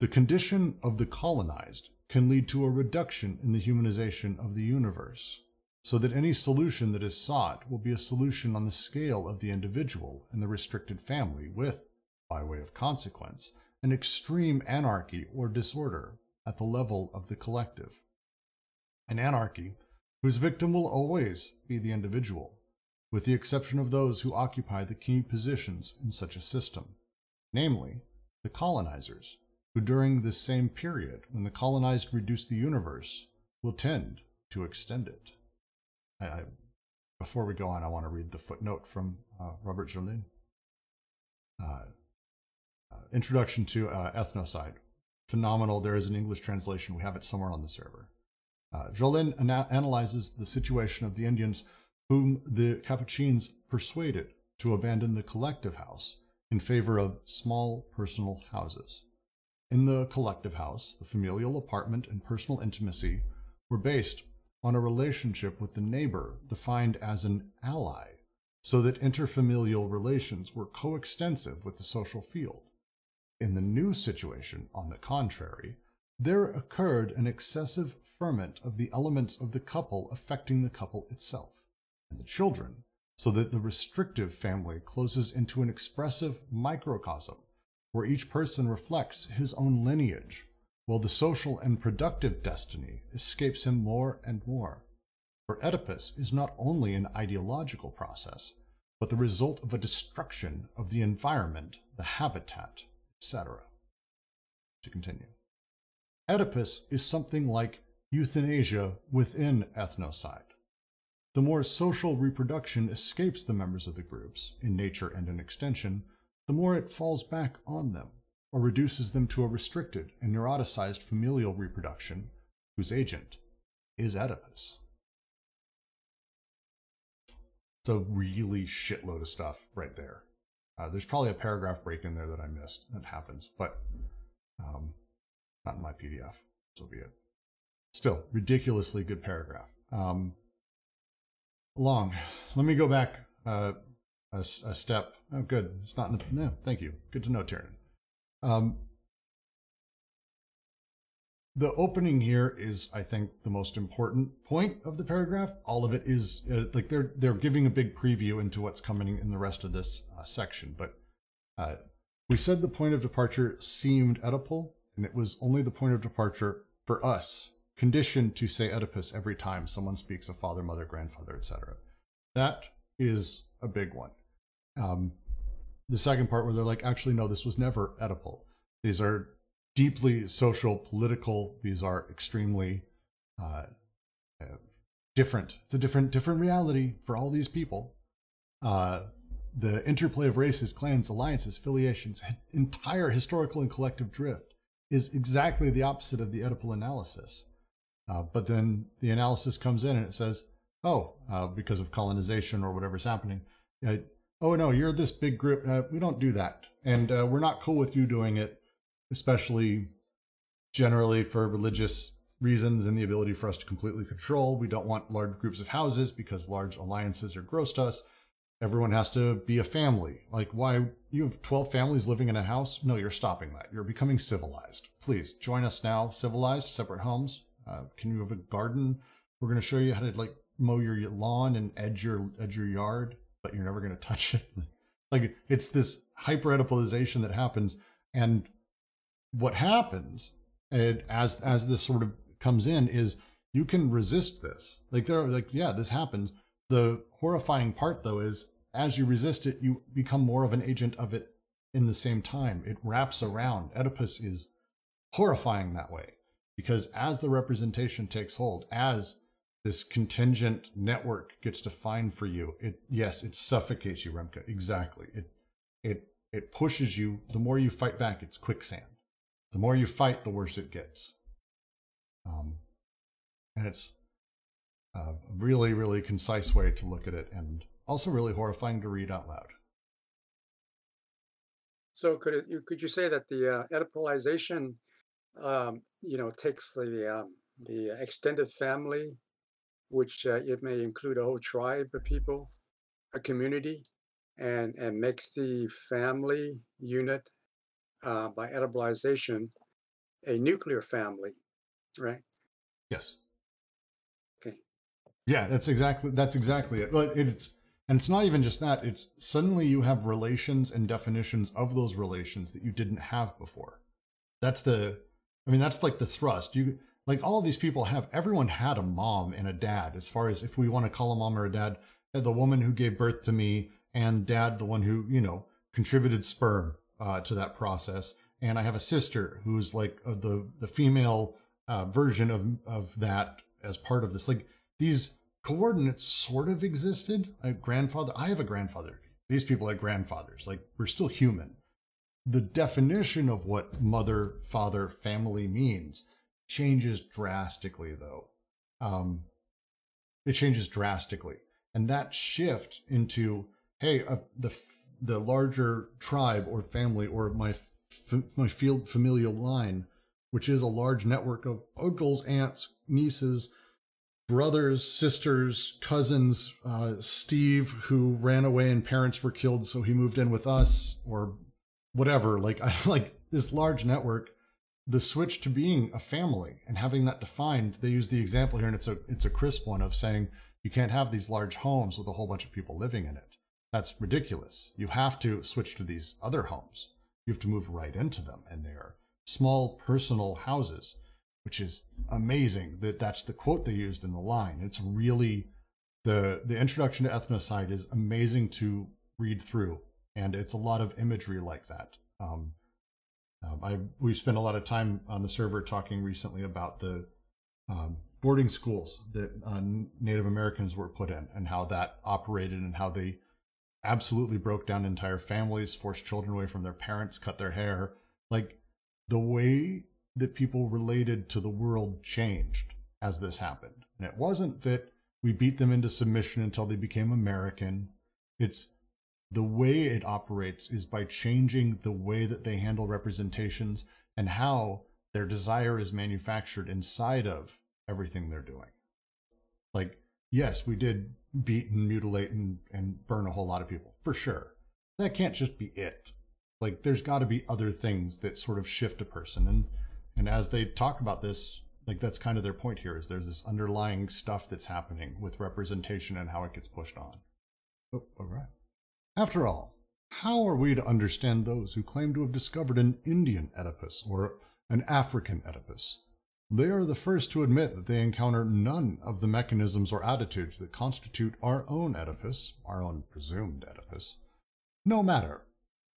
the condition of the colonized can lead to a reduction in the humanization of the universe, so that any solution that is sought will be a solution on the scale of the individual and the restricted family with, by way of consequence, an extreme anarchy or disorder at the level of the collective. An anarchy whose victim will always be the individual, with the exception of those who occupy the key positions in such a system, namely, the colonizers, who during this same period, when the colonized reduce the universe, will tend to extend it. I, I, before we go on, I want to read the footnote from uh, Robert Jaulin. Uh, uh, introduction to uh, Ethnocide. Phenomenal. There is an English translation. We have it somewhere on the server. Uh, Jolin ana- analyzes the situation of the Indians whom the Capuchins persuaded to abandon the collective house in favor of small personal houses. In the collective house, the familial apartment and personal intimacy were based on a relationship with the neighbor defined as an ally, so that interfamilial relations were coextensive with the social field. In the new situation, on the contrary, there occurred an excessive ferment of the elements of the couple affecting the couple itself and the children, so that the restrictive family closes into an expressive microcosm where each person reflects his own lineage, while the social and productive destiny escapes him more and more. For Oedipus is not only an ideological process, but the result of a destruction of the environment, the habitat, etc. To continue. Oedipus is something like euthanasia within ethnocide. The more social reproduction escapes the members of the groups, in nature and in extension, the more it falls back on them, or reduces them to a restricted and neuroticized familial reproduction whose agent is Oedipus. It's a really shitload of stuff right there. Uh, there's probably a paragraph break in there that I missed that happens, but um, not in my PDF. So be it. Still, ridiculously good paragraph. Um, long. Let me go back uh, a, a step. Oh, good. It's not in the. No, thank you. Good to know, Tyrion. Um, the opening here is, I think, the most important point of the paragraph. All of it is uh, like they're they're giving a big preview into what's coming in the rest of this uh, section. But uh, we said the point of departure seemed Oedipal, and it was only the point of departure for us, conditioned to say Oedipus every time someone speaks of father, mother, grandfather, etc. That is a big one. Um, the second part where they're like, actually, no, this was never Oedipal. These are deeply social, political. These are extremely uh, uh, different. It's a different, different reality for all these people. Uh, the interplay of races, clans, alliances, affiliations, entire historical and collective drift is exactly the opposite of the Oedipal analysis. Uh, but then the analysis comes in and it says, oh, uh, because of colonization or whatever's happening, oh no, you're this big group. Uh, we don't do that, and uh, we're not cool with you doing it, especially generally for religious reasons and the ability for us to completely control. We don't want large groups of houses because large alliances are gross to us. Everyone has to be a family. Like, why you have 12 families living in a house? No, you're stopping that. You're becoming civilized. Please join us now. Civilized, separate homes. Uh, can you have a garden? We're going to show you how to like mow your lawn and edge your edge your yard but you're never going to touch it. like it's this hyper-Oedipalization that happens. And what happens and as as this sort of comes in is you can resist this. Like there, are, like, yeah, this happens. The horrifying part though is as you resist it, you become more of an agent of it in the same time. It wraps around. Oedipus is horrifying that way because as the representation takes hold, as this contingent network gets defined for you it yes it suffocates you remke exactly. It it it pushes you. The more you fight back it's quicksand. The more you fight the worse it gets. Um, and it's a really really concise way to look at it and also really horrifying to read out loud. So could it, you could you say that the uh, um, you know, takes the um, the extended family which uh, it may include a whole tribe of people, a community, and, and makes the family unit uh, by Oedipalization a nuclear family, right? Yes. Okay. Yeah, that's exactly that's exactly it. But it's and it's not even just that. It's suddenly you have relations and definitions of those relations that you didn't have before. That's the I mean that's like the thrust. You like all of these people have everyone had a mom and a dad as far as if we want to call a mom or a dad, the woman who gave birth to me and dad the one who, you know, contributed sperm uh, to that process. And I have a sister who's like uh, the the female uh, version of of that as part of this. Like these coordinates sort of existed. A grandfather. I have a grandfather. These people had grandfathers. Like we're still human. The definition of what mother, father, family means changes drastically, though. Um, it changes drastically, and that shift into hey, uh, the the larger tribe or family or my f- my field familial line, which is a large network of uncles, aunts, nieces, brothers, sisters, cousins. Uh, Steve, who ran away and parents were killed, so he moved in with us, or whatever. Like [LAUGHS] I like this large network. The switch to being a family and having that defined, they use the example here, and it's a it's a crisp one of saying you can't have these large homes with a whole bunch of people living in it. That's ridiculous. You have to switch to these other homes. You have to move right into them, and they are small personal houses, which is amazing. That that's the quote they used in the line. It's really the the introduction to ethnocide is amazing to read through, and it's a lot of imagery like that. Um, um, I we spent a lot of time on the server talking recently about the um, boarding schools that uh, Native Americans were put in and how that operated and how they absolutely broke down entire families, forced children away from their parents, cut their hair. Like the way that people related to the world changed as this happened. And it wasn't that we beat them into submission until they became American. It's the way it operates is by changing the way that they handle representations and how their desire is manufactured inside of everything they're doing. Like, yes, we did beat and mutilate and, and burn a whole lot of people for sure. That can't just be it. Like there's got to be other things that sort of shift a person and and as they talk about this, like that's kind of their point here is there's this underlying stuff that's happening with representation and how it gets pushed on. Oh, all right. After all, how are we to understand those who claim to have discovered an Indian Oedipus or an African Oedipus? They are the first to admit that they encounter none of the mechanisms or attitudes that constitute our own Oedipus, our own presumed Oedipus. No matter.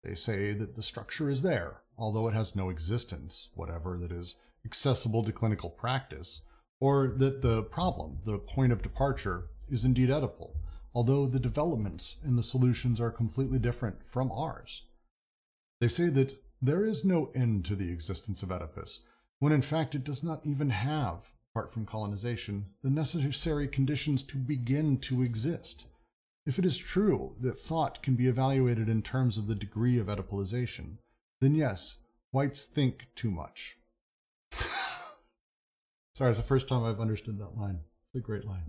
They say that the structure is there, although it has no existence, whatever that is accessible to clinical practice, or that the problem, the point of departure, is indeed Oedipal, although the developments in the solutions are completely different from ours. They say that there is no end to the existence of Oedipus, when in fact it does not even have, apart from colonization, the necessary conditions to begin to exist. If it is true that thought can be evaluated in terms of the degree of Oedipalization, then yes, whites think too much. [SIGHS] Sorry, it's the first time I've understood that line. It's a great line.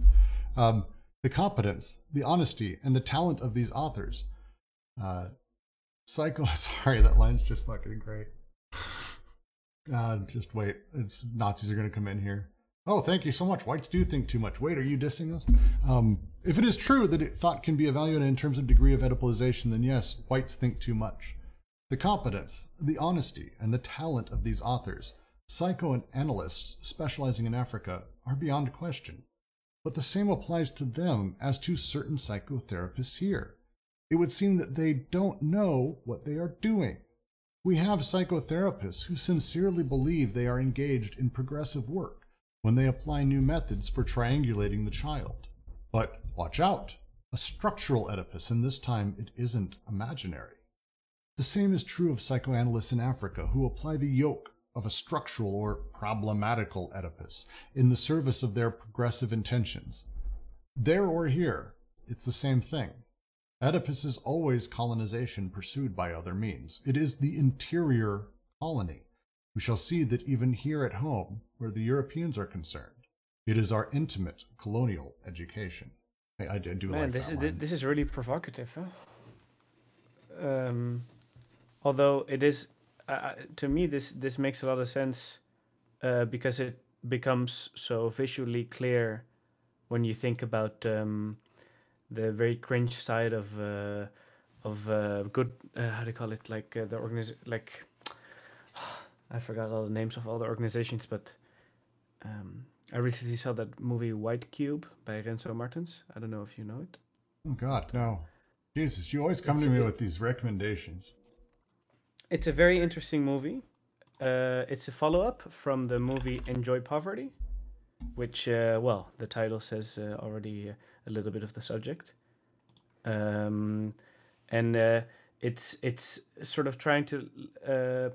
Um, the competence, the honesty, and the talent of these authors. Uh, psycho. [LAUGHS] Sorry, that line's just fucking great. Uh, just wait. It's Nazis are going to come in here. Oh, thank you so much. Whites do think too much. Wait, are you dissing us? Um, if it is true that it, thought can be evaluated in terms of degree of Oedipalization, then yes, whites think too much. The competence, the honesty, and the talent of these authors, psychoanalysts specializing in Africa, are beyond question. But the same applies to them as to certain psychotherapists here. It would seem that they don't know what they are doing. We have psychotherapists who sincerely believe they are engaged in progressive work when they apply new methods for triangulating the child. But watch out! A structural Oedipus, and this time it isn't imaginary. The same is true of psychoanalysts in Africa who apply the yoke of a structural or problematical Oedipus in the service of their progressive intentions. There or here, it's the same thing. Oedipus is always colonization pursued by other means. It is the interior colony. We shall see that even here at home, where the Europeans are concerned, it is our intimate colonial education. I, I do Man, like this that is line. this is really provocative, huh? Um, although it is uh, to me this this makes a lot of sense uh, because it becomes so visually clear when you think about um, the very cringe side of uh, of uh, good uh, how do you call it like uh, the organiz like [SIGHS] I forgot all the names of all the organizations, but um, I recently saw that movie White Cube by Renzo Martens. I don't know if you know it. Oh God, no! Jesus, you always come It's to me with these recommendations. It's a very interesting movie. Uh, it's a follow up from the movie Enjoy Poverty, which, uh, well, the title says uh, already a little bit of the subject. Um, and uh, it's it's sort of trying to uh,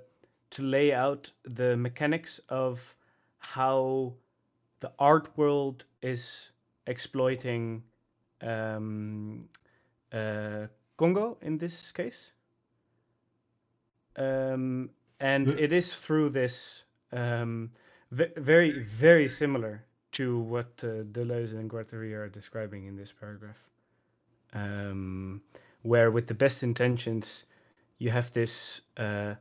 to lay out the mechanics of how the art world is exploiting um, uh, Congo in this case. Um, and The- it is through this um, ve- very, very similar to what uh, Deleuze and Guattari are describing in this paragraph. Um, where, with the best intentions, you have this uh,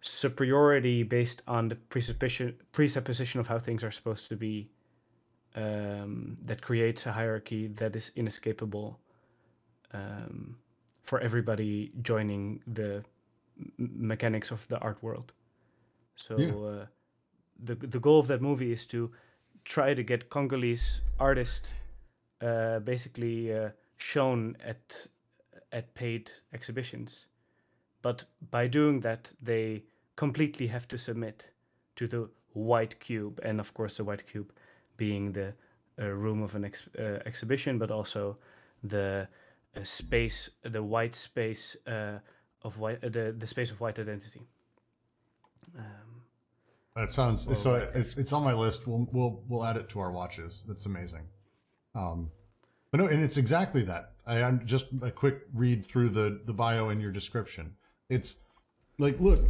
superiority based on the presupposition, presupposition of how things are supposed to be, um, that creates a hierarchy that is inescapable um, for everybody joining the mechanics of the art world. So Yeah. uh, the the goal of that movie is to try to get Congolese artists uh, basically uh, shown at at paid exhibitions, but by doing that they completely have to submit to the white cube, and of course the white cube being the uh, room of an ex- uh, exhibition, but also the uh, space, the white space uh, of white, uh, the the space of white identity. Um, That sounds so. It's it's on my list. We'll we'll we'll add it to our watches. That's amazing. Um, but no, and it's exactly that. I I'm just a quick read through the the bio in your description. It's like look,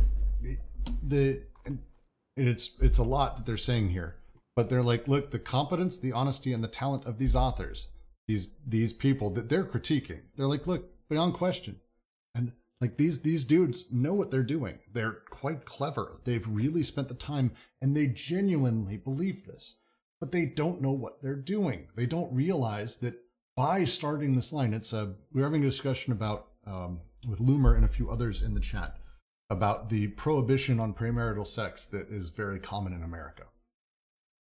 the and it's it's a lot that they're saying here, but they're like, look, the competence, the honesty, and the talent of these authors, these these people that they're critiquing. They're like, look, beyond question, and like these these dudes know what they're doing. They're quite clever. They've really spent the time and they genuinely believe this. But they don't know what they're doing. They don't realize that by starting this line, it's a we we're having a discussion about um, with Loomer and a few others in the chat about the prohibition on premarital sex that is very common in America.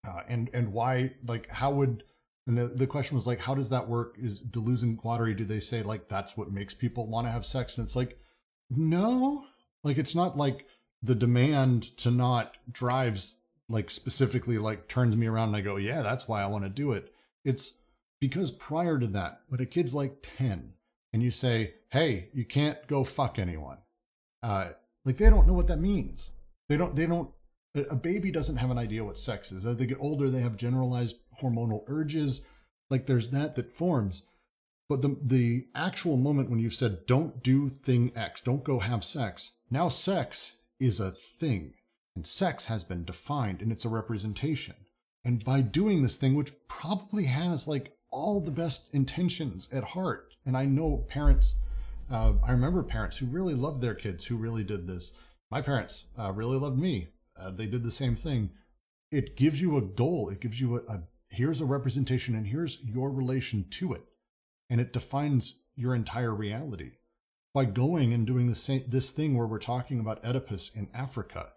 Uh, and and why like how would and the, the question was like how does that work is Deleuze and Guattari do they say like that's what makes people want to have sex and it's like no. Like it's not like the demand to not drives like specifically like turns me around and I go yeah that's why I want to do it. It's because prior to that when a kid's like 10 and you say hey you can't go fuck anyone uh like they don't know what that means. They don't they don't a a baby doesn't have an idea what sex is. As they get older they have generalized hormonal urges. Like there's that that forms but the the actual moment when you've said don't do thing x don't go have sex now sex is a thing and sex has been defined and it's a representation. And by doing this thing which probably has like all the best intentions at heart and i know parents uh, i remember parents who really loved their kids who really did this. My parents uh, really loved me. Uh, they did the same thing. It gives you a goal. It gives you a, a here's a representation and here's your relation to it and it defines your entire reality. By going and doing the same this thing where we're talking about oedipus in africa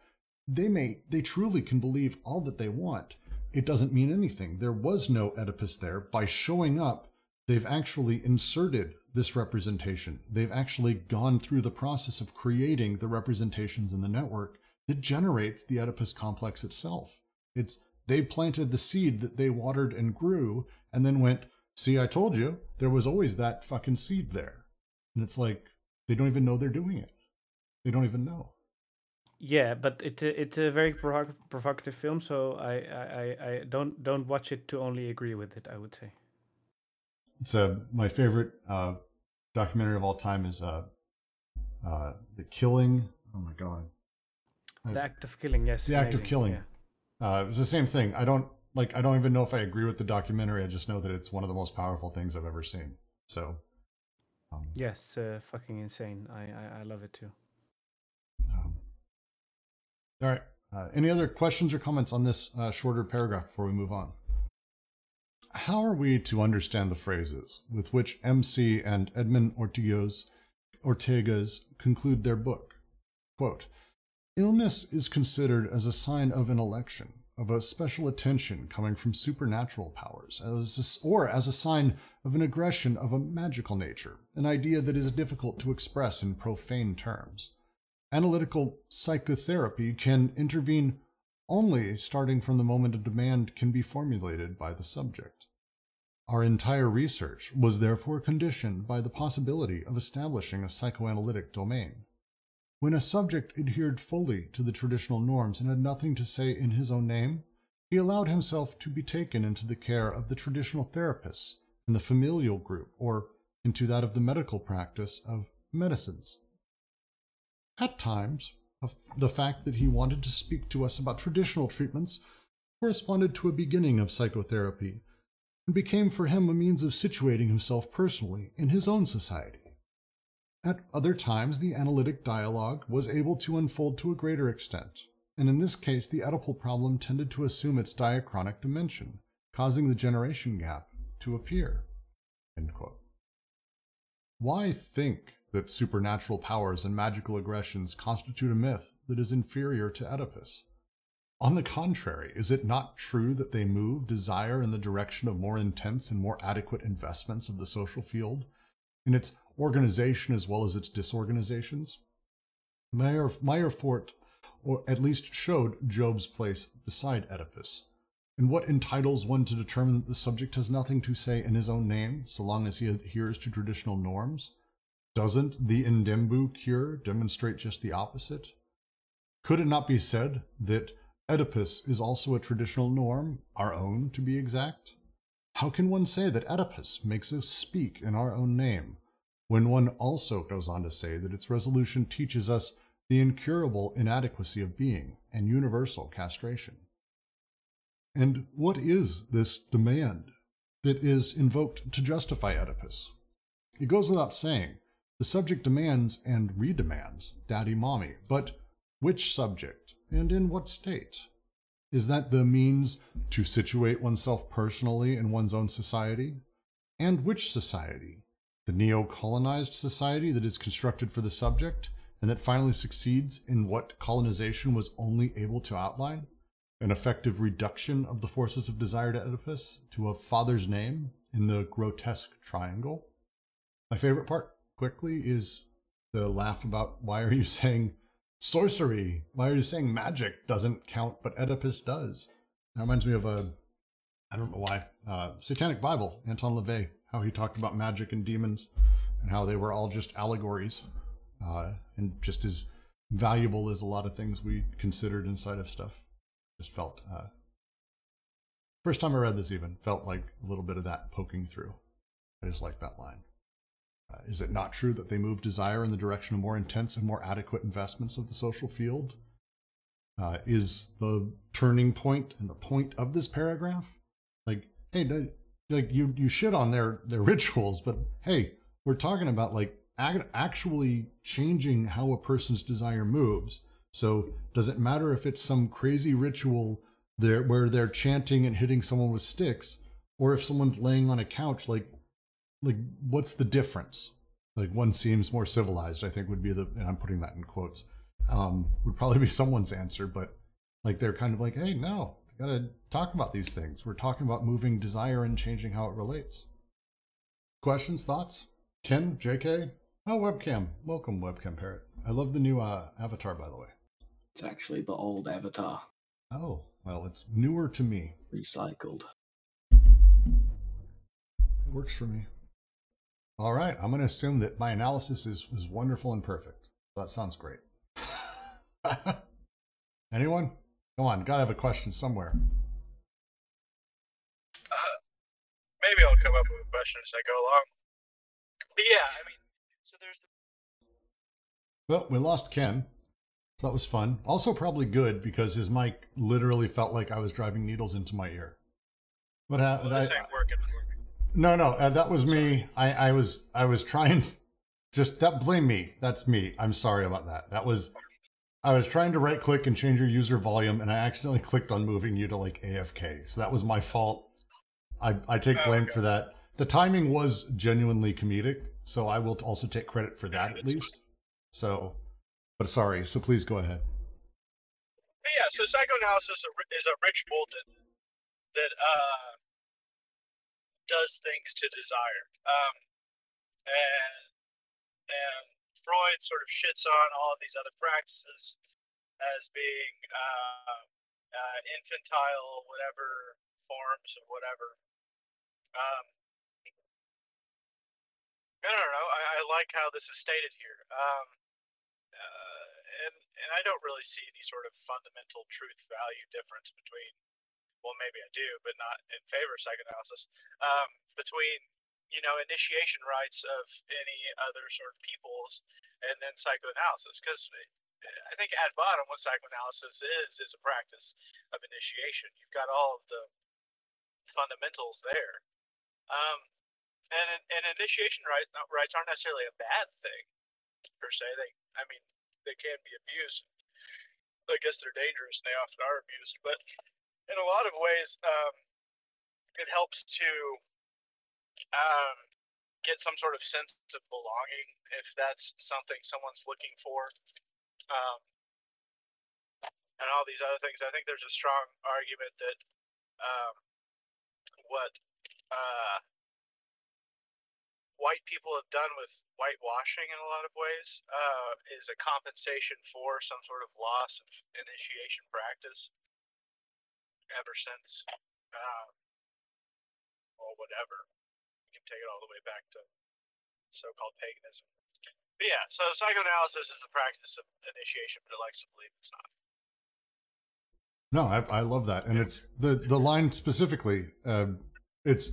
they may they truly can believe all that they want. It doesn't mean anything. There was no oedipus there. By showing up they've actually inserted this representation. They've actually gone through the process of creating the representations in the network that generates the oedipus complex itself. It's they planted the seed that they watered and grew and then went see i told you there was always that fucking seed there and it's like they don't even know they're doing it they don't even know Yeah, but it's a, it's a very provocative film, so I, I, I- I don't don't watch it to only agree with it. I would say. it's uh, my favorite uh, documentary of all time is uh, uh, the killing oh my god I- The act of killing, yes. The act of killing. yeah. uh, it was the same thing i don't like i don't even know if i agree with the documentary i just know that it's one of the most powerful things i've ever seen so um, Yes, uh, fucking insane. I, I I love it too. um, All right. Uh, any other questions or comments on this uh, shorter paragraph before we move on? How are we to understand the phrases with which MC and Edmund Ortigues, Ortigues conclude their book? Quote, Illness is considered as a sign of an election, of a special attention coming from supernatural powers, as a, or as a sign of an aggression of a magical nature, an idea that is difficult to express in profane terms. Analytical psychotherapy can intervene only starting from the moment a demand can be formulated by the subject. Our entire research was therefore conditioned by the possibility of establishing a psychoanalytic domain. When a subject adhered fully to the traditional norms and had nothing to say in his own name, he allowed himself to be taken into the care of the traditional therapists in the familial group or into that of the medical practice of medicines. At times, the fact that he wanted to speak to us about traditional treatments corresponded to a beginning of psychotherapy and became for him a means of situating himself personally in his own society. At other times, the analytic dialogue was able to unfold to a greater extent, and in this case, the Oedipal problem tended to assume its diachronic dimension, causing the generation gap to appear. Why think that supernatural powers and magical aggressions constitute a myth that is inferior to Oedipus? On the contrary, is it not true that they move desire in the direction of more intense and more adequate investments of the social field in its organization as well as its disorganizations. Meyer, Meyerfort, or at least showed Job's place beside Oedipus. And what entitles one to determine that the subject has nothing to say in his own name, so long as he adheres to traditional norms? Doesn't the Ndembu cure demonstrate just the opposite? Could it not be said that Oedipus is also a traditional norm, our own to be exact? How can one say that Oedipus makes us speak in our own name, when one also goes on to say that its resolution teaches us the incurable inadequacy of being and universal castration. And what is this demand that is invoked to justify Oedipus? It goes without saying, the subject demands and redemands daddy mommy, but which subject and in what state? Is that the means to situate oneself personally in one's own society? And which society? The neo colonized society that is constructed for the subject and that finally succeeds in what colonization was only able to outline an effective reduction of the forces of desire to Oedipus to a father's name in the grotesque triangle. My favorite part, quickly, is the laugh about why are you saying sorcery? Why are you saying magic doesn't count, but Oedipus does? That reminds me of a, I don't know why, uh, Satanic Bible, Anton LaVey how he talked about magic and demons and how they were all just allegories uh, and just as valuable as a lot of things we considered inside of stuff. Just felt, uh, first time I read this even, felt like a little bit of that poking through. I just like that line. Uh, is it not true that they move desire in the direction of more intense and more adequate investments of the social field? Uh, is the turning point and the point of this paragraph? Like, hey, like you you shit on their their [LAUGHS] rituals, but hey, we're talking about like actually changing how a person's desire moves. So does it matter if it's some crazy ritual there where they're chanting and hitting someone with sticks, or if someone's laying on a couch? Like, like what's the difference? Like one seems more civilized. I think would be the, and I'm putting that in quotes. Um, would probably be [LAUGHS] someone's answer, but like they're kind of like, hey, no, got to talk about these things. We're talking about moving desire and changing how it relates. Questions, thoughts? Ken, JK? Oh, webcam. Welcome, webcam parrot. I love the new uh, avatar, by the way. It's actually the old avatar. Oh, well, it's newer to me. Recycled. It works for me. All right, I'm going to assume that my analysis is, is wonderful and perfect. That sounds great. [LAUGHS] Anyone? Come on, gotta have a question somewhere. Uh, maybe I'll come up with a question as I go along. But yeah, I mean, so there's. The... Well, we lost Ken, so that was fun. Also, probably good because his mic literally felt like I was driving needles into my ear. What happened? Well, this ain't working. No, no, uh, that was me. I, I was, I was trying to just that. Blame me. That's me. I'm sorry about that. That was I was trying to right click and change your user volume, and I accidentally [LAUGHS] clicked on moving you to like AFK. So that was my fault. I, I take Oh, blame okay. for that. The timing was genuinely comedic, so I will also take credit for that at least. So, but sorry. So please go ahead. Yeah, so psychoanalysis is a rich bulletin that uh, does things to desire. Um, and and Freud sort of shits on all of these other practices as being uh, uh, infantile, whatever forms of whatever. Um, I don't know. I, I like how this is stated here. Um, uh, and and I don't really see any sort of fundamental truth value difference between. Well, maybe I do, but not in favor of psychoanalysis. Um, between you know initiation rites of any other sort of peoples, and then psychoanalysis, because I think at bottom what psychoanalysis is is a practice of initiation. You've got all of the fundamentals there. Um, and and initiation right, rites aren't necessarily a bad thing per se. They, I mean, they can be abused. I guess they're dangerous, and they often are abused. But in a lot of ways, um, it helps to um, get some sort of sense of belonging if that's something someone's looking for. Um, and all these other things. I think there's a strong argument that um, what uh, white people have done with whitewashing in a lot of ways uh, is a compensation for some sort of loss of initiation practice ever since, uh, or whatever. You can take it all the way back to so-called paganism. But yeah, so psychoanalysis is a practice of initiation, but it likes to believe it's not. No, I, I love that, and it's the the [LAUGHS] line specifically. Uh, it's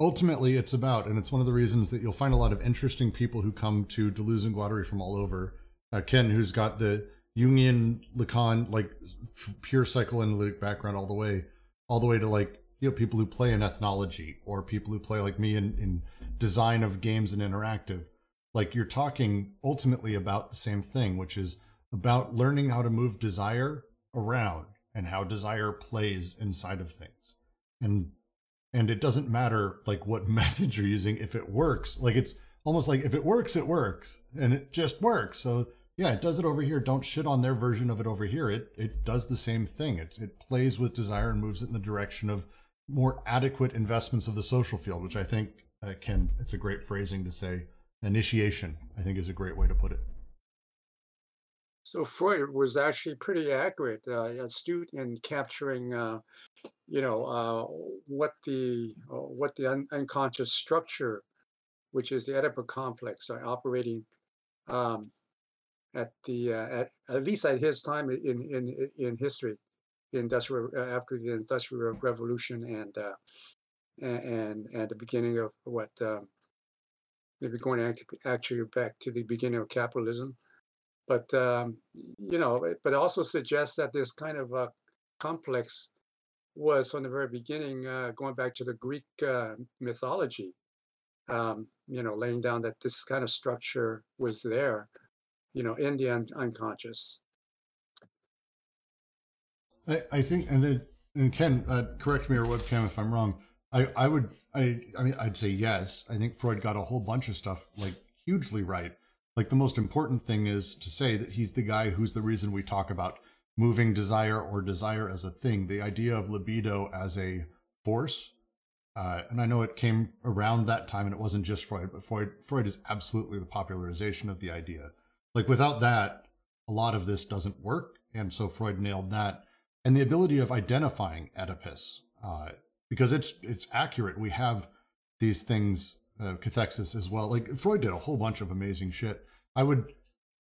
ultimately it's about, and it's one of the reasons that you'll find a lot of interesting people who come to Deleuze and Guattari from all over. Uh, Ken, who's got the Jungian Lacan, like f- pure psychoanalytic background all the way, all the way to like you know people who play in ethnology or people who play like me in in design of games and interactive. Like you're talking ultimately about the same thing, which is about learning how to move desire around and how desire plays inside of things. And and it doesn't matter like what [LAUGHS] method you're using if it works like it's almost like if it works it works and it just works. So yeah it does it over here. Don't shit on their version of it over here. It it does the same thing. It, it plays with desire and moves it in the direction of more adequate investments of the social field which i think uh, can it's a great phrasing to say. Initiation i think is a great way to put it. So Freud was actually pretty accurate, uh, astute in capturing, uh, you know, uh, what the uh, what the un- unconscious structure, which is the Oedipal complex, are operating um, at the uh, at, at least at his time in in in history, the industrial uh, after the industrial revolution and uh, and and the beginning of what um, maybe going act- actually back to the beginning of capitalism but um, you know, but also suggests that this kind of uh, complex was from the very beginning, uh, going back to the Greek uh, mythology. Um, you know, laying down that this kind of structure was there, you know, in the un- unconscious. I, I think, and then, and Ken, uh, correct me or webcam if I'm wrong. I, I would, I, I mean, I'd say yes. I think Freud got a whole bunch of stuff like hugely right. Like the most important thing is to say that he's the guy who's the reason we talk about moving desire or desire as a thing. The idea of libido as a force. Uh, and I know it came around that time, and it wasn't just Freud, but Freud, Freud is absolutely the popularization of the idea. Like without that, a lot of this doesn't work, and so Freud nailed that and the ability of identifying Oedipus, uh, because it's it's accurate. We have these things, uh, cathexis as well. Like Freud did a whole bunch of amazing shit. I would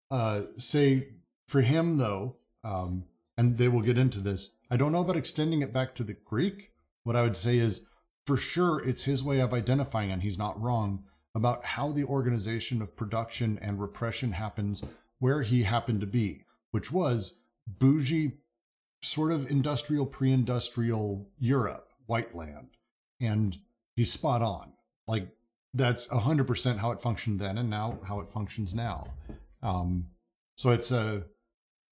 uh, say for him though, um, and they will get into this. I don't know about extending it back to the Greek. What I would say is, for sure, it's his way of identifying, and he's not wrong about how the organization of production and repression happens where he happened to be, which was bougie sort of industrial, pre-industrial Europe, white land, and he's spot on. Like that's hundred percent how it functioned then, and now how it functions now. Um, so it's a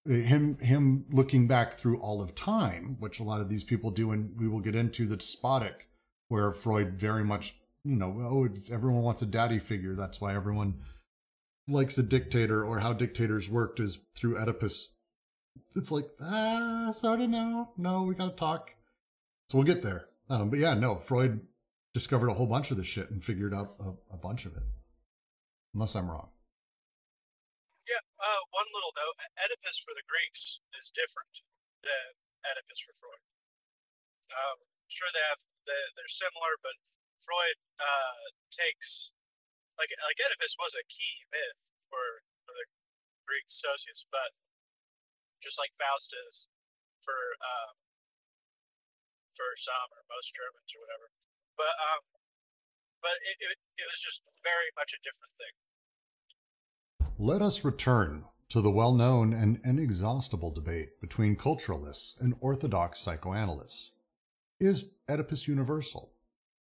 him him looking back through all of time, which a lot of these people do, and we will get into the despotic, where Freud very much, you know, oh, everyone wants a daddy figure. That's why everyone likes a dictator, or how dictators worked is through Oedipus. It's like ah, sort of no, no, we gotta talk. So we'll get there. Um, but yeah, no, Freud discovered a whole bunch of this shit and figured out a, a bunch of it. Unless I'm wrong. Yeah, uh, one little note Oedipus for the Greeks is different than Oedipus for Freud. Um, sure, they have they're, they're similar, but Freud uh, takes like like Oedipus was a key myth for, for the Greek socius, but just like Faustus for um, for some or most Germans or whatever. But um, but it, it, it was just very much a different thing. Let us return to the well known and inexhaustible debate between culturalists and orthodox psychoanalysts. Is Oedipus universal?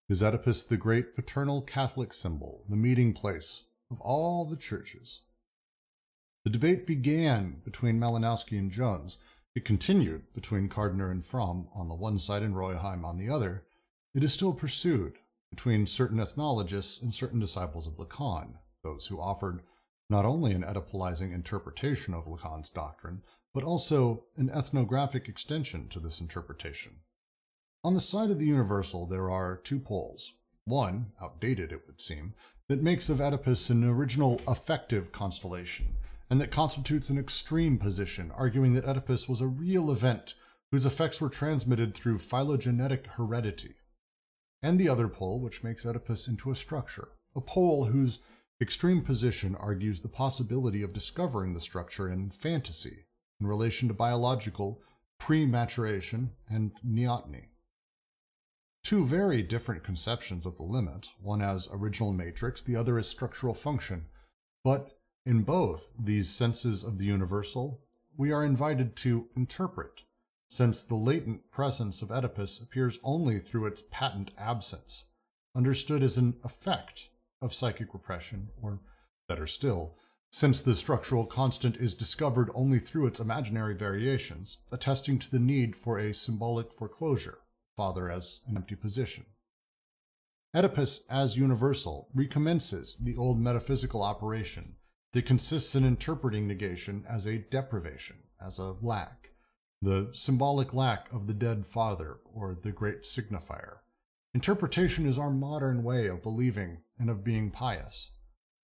Is Oedipus the great paternal Catholic symbol, the meeting place of all the churches? The debate began between Malinowski and Jones. It continued between Kardiner and Fromm on the one side and Róheim on the other. It is still pursued between certain ethnologists and certain disciples of Lacan, those who offered not only an Oedipalizing interpretation of Lacan's doctrine, but also an ethnographic extension to this interpretation. On the side of the universal, there are two poles. One, outdated it would seem, that makes of Oedipus an original affective constellation, and that constitutes an extreme position, arguing that Oedipus was a real event whose effects were transmitted through phylogenetic heredity. And the other pole, which makes Oedipus into a structure, a pole whose Extreme position argues the possibility of discovering the structure in fantasy in relation to biological prematuration and neoteny. Two very different conceptions of the limit, one as original matrix, the other as structural function, but in both these senses of the universal, we are invited to interpret, since the latent presence of Oedipus appears only through its patent absence, understood as an effect of psychic repression, or better still, since the structural constant is discovered only through its imaginary variations, attesting to the need for a symbolic foreclosure, father as an empty position. Oedipus as universal recommences the old metaphysical operation that consists in interpreting negation as a deprivation, as a lack, the symbolic lack of the dead father or the great signifier. Interpretation is our modern way of believing and of being pious.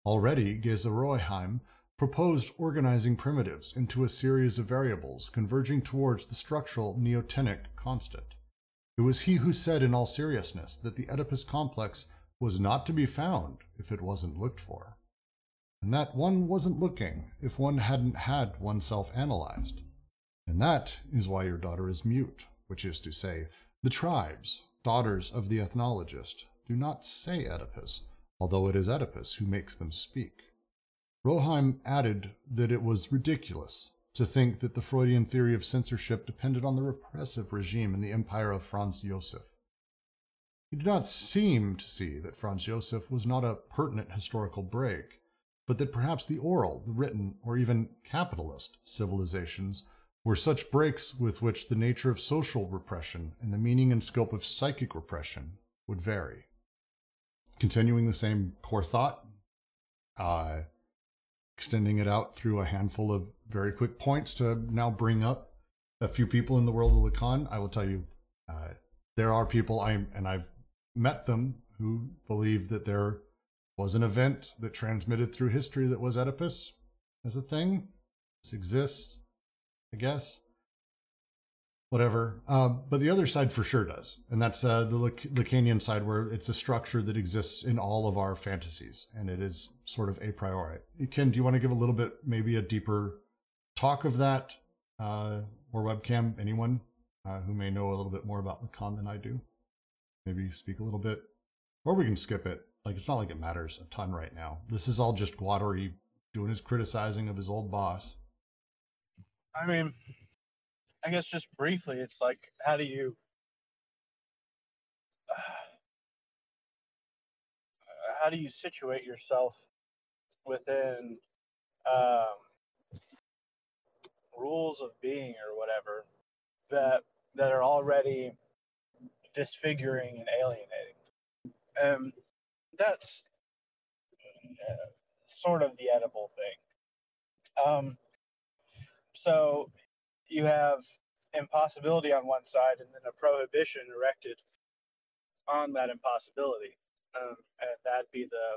Already, Géza Róheim proposed organizing primitives into a series of variables converging towards the structural neotenic constant. It was he who said in all seriousness that the Oedipus complex was not to be found if it wasn't looked for, and that one wasn't looking if one hadn't had oneself analyzed. And that is why your daughter is mute, which is to say, the tribes, daughters of the ethnologist, do not say Oedipus, although it is Oedipus who makes them speak. Róheim added that it was ridiculous to think that the Freudian theory of censorship depended on the repressive regime in the empire of Franz Josef. He did not seem to see that Franz Josef was not a pertinent historical break, but that perhaps the oral, the written, or even capitalist civilizations were such breaks with which the nature of social repression and the meaning and scope of psychic repression would vary. Continuing the same core thought, uh, extending it out through a handful of very quick points to now bring up a few people in the world of Lacan. I will tell you, uh, there are people I and I've met them who believe that there was an event that transmitted through history that was Oedipus as a thing. This exists. I guess. Whatever. Uh, but the other side for sure does. And that's uh, the Lacanian side where it's a structure that exists in all of our fantasies and it is sort of a priori. Ken, do you want to give a little bit, maybe a deeper talk of that? Uh, or webcam, anyone uh, who may know a little bit more about Lacan than I do? Maybe speak a little bit. Or we can skip it. Like, it's not like it matters a ton right now. This is all just Guattari doing his criticizing of his old boss. I mean, I guess just briefly, it's like, how do you, uh, [SIGHS] how do you situate yourself within, um, rules of being or whatever that that are already disfiguring and alienating. And that's uh, sort of the Oedipal thing. Um, so you have impossibility on one side and then a prohibition erected on that impossibility. Um, and that'd be the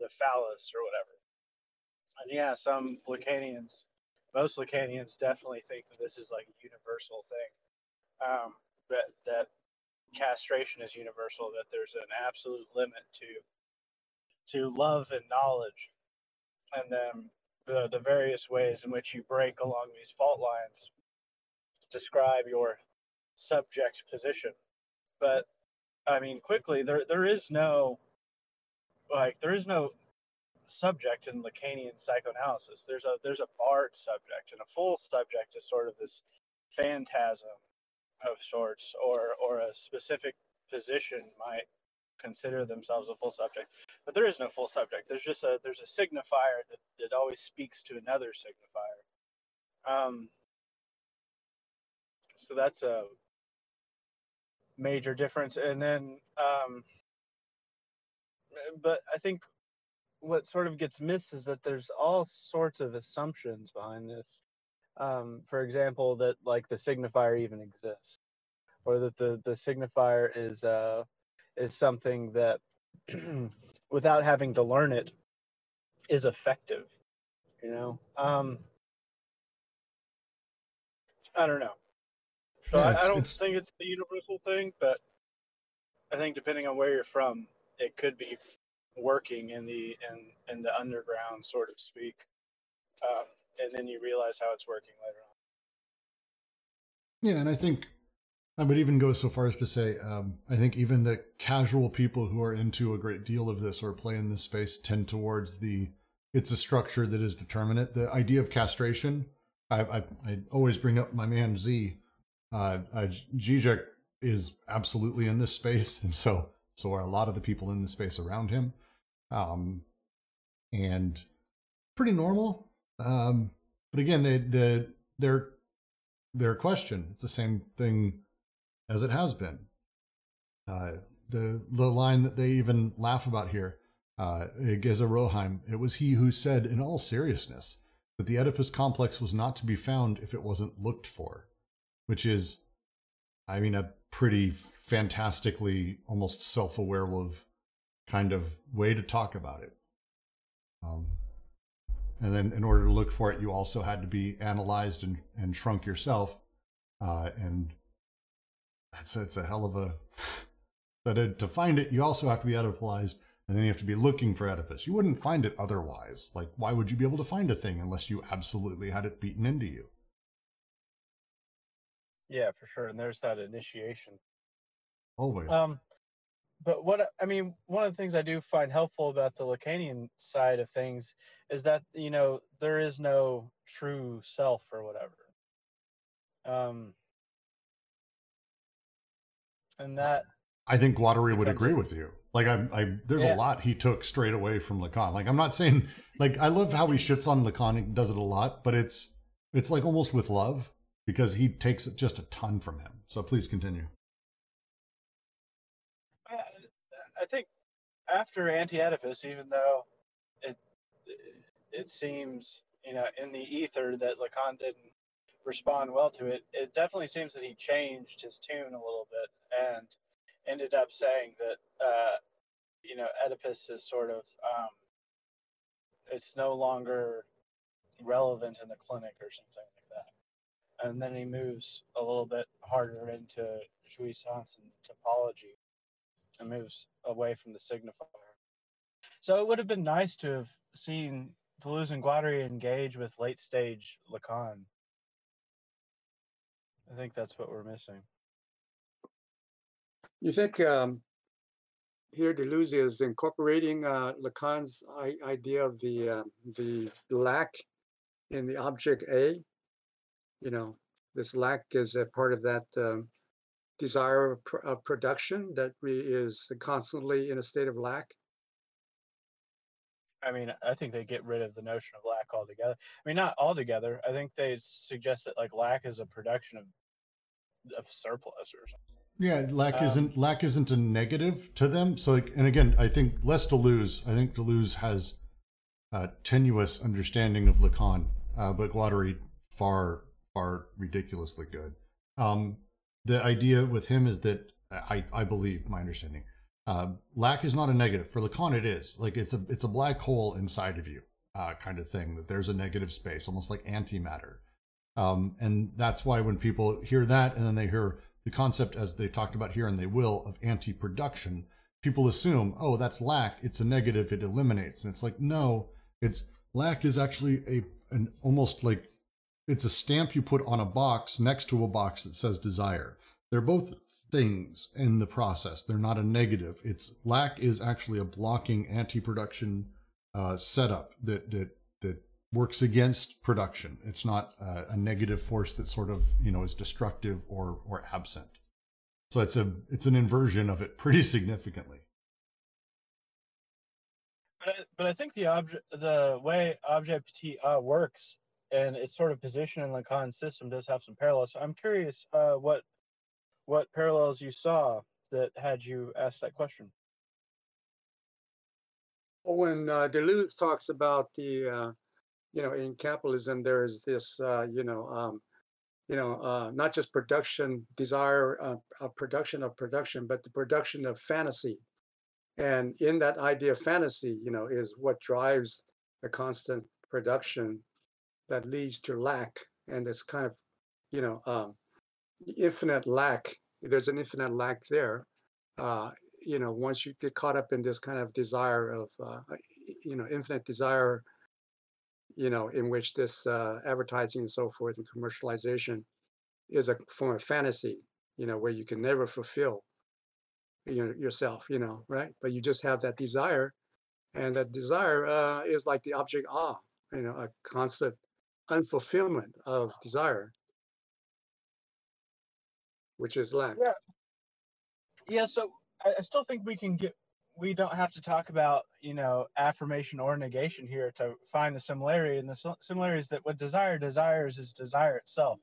the phallus or whatever. And yeah, some Lacanians, most Lacanians definitely think that this is like a universal thing. Um, that that castration is universal. That there's an absolute limit to to love and knowledge, and then the the various ways in which you break along these fault lines describe your subject position. But I mean, quickly there there is no like there is no subject in Lacanian psychoanalysis. There's a there's a barred subject, and a full subject is sort of this phantasm of sorts, or or a specific position might consider themselves a full subject. But there is no full subject. There's just a there's a signifier that, that always speaks to another signifier. Um, so that's a major difference. And then, um, but I think what sort of gets missed is that there's all sorts of assumptions behind this. Um, for example, that like the signifier even exists, or that the the signifier is uh, is something that, [CLEARS THROAT] without having to learn it, is effective. You know, um, I don't know. So Yeah, I, I don't it's- think it's the universal thing, but I think depending on where you're from, it could be working in the in in the underground, sort of speak, um, and then you realize how it's working later on. Yeah, and I think I would even go so far as to say um, I think even the casual people who are into a great deal of this or play in this space tend towards the it's a structure that is determinate. The idea of castration, I, I, I always bring up my man Z. Uh, uh, is absolutely in this space, and so so are a lot of the people in the space around him, um, and pretty normal. Um, but again, they the their their question. It's the same thing as it has been. Uh, the the line that they even laugh about here, uh, Géza Róheim, it was he who said, in all seriousness, that the Oedipus complex was not to be found if it wasn't looked for, which is, I mean, a pretty fantastically, almost self-aware of kind of way to talk about it. Um, and then in order to look for it, you also had to be analyzed and, and shrunk yourself. Uh, and that's it's a hell of a [LAUGHS] that to find it, you also have to be Oedipalized, and then you have to be looking for Oedipus. You wouldn't find it otherwise. Like, why would you be able to find a thing unless you absolutely had it beaten into you? Yeah, for sure. And there's that initiation. Always. Um, but what I- mean, one of the things I do find helpful about the Lacanian side of things is that you know there is no true self or whatever. Um, and that I think Guattari would agree with you. Like, I, I there's Yeah. a lot he took straight away from Lacan. Like, I'm not saying like I love how he shits on Lacan. He does it a lot, but it's it's like almost with love because he takes just a ton from him. So please continue. I, I think after Anti-Oedipus, even though it it seems you know in the ether that Lacan didn't respond well to it, it definitely seems that he changed his tune a little bit and ended up saying that uh, you know Oedipus is sort of um, it's no longer relevant in the clinic or something like that. And then he moves a little bit harder into jouissance and topology and moves away from the signifier. So it would have been nice to have seen Deleuze and Guattari engage with late stage Lacan. I think that's what we're missing. You think um, here Deleuze is incorporating uh, Lacan's I- idea of the um, the lack in the object A? You know, this lack is a part of that um, desire of, pr- of production that we is constantly in a state of lack. I mean, I think they get rid of the notion of lack altogether. I mean, not altogether. I think they suggest that like lack is a production of of surplus or something. Yeah, lack Um, isn't lack isn't a negative to them. So, like, and again, I think less Deleuze. I think Deleuze has a tenuous understanding of Lacan, uh, but Guattari far far ridiculously good. Um, the idea with him is that I I believe my understanding. Uh, lack is not a negative for Lacan. It is like it's a it's a black hole inside of you, uh, kind of thing. That there's a negative space, almost like antimatter. Um, and that's why when people hear that and then they hear the concept, as they talked about here, and they will, of anti production, people assume, oh, that's lack. It's a negative. It eliminates. And it's like, no, it's lack is actually a an almost like it's a stamp you put on a box next to a box that says desire. They're both things in the process. They're not a negative. It's lack is actually a blocking anti-production uh, setup that that that works against production. It's not uh, a negative force that sort of you know is destructive or or absent. So it's a it's an inversion of it pretty significantly. But I, but I think the object, the way Object uh, works and its sort of position in Lacan's system does have some parallels. So I'm curious uh, what what parallels you saw that had you ask that question. When uh, Deleuze talks about the, uh, you know, in capitalism, there is this, uh, you know, um, you know, uh, not just production, desire, uh, production of production, but the production of fantasy. And in that idea of fantasy, you know, is what drives the constant production that leads to lack. And this kind of, you know, um, infinite lack. There's an infinite lack there. Uh, you know, once you get caught up in this kind of desire of, uh, you know, infinite desire, you know, in which this uh, advertising and so forth and commercialization is a form of fantasy, you know, where you can never fulfill you know, yourself, you know, right? But you just have that desire, and that desire uh, is like the object ah, you know, a constant unfulfillment of desire, which is lack. Yeah. Yeah. So I, I still think we can get. We don't have to talk about you know affirmation or negation here to find the similarity. And the sim- similarity is that what desire desires is desire itself.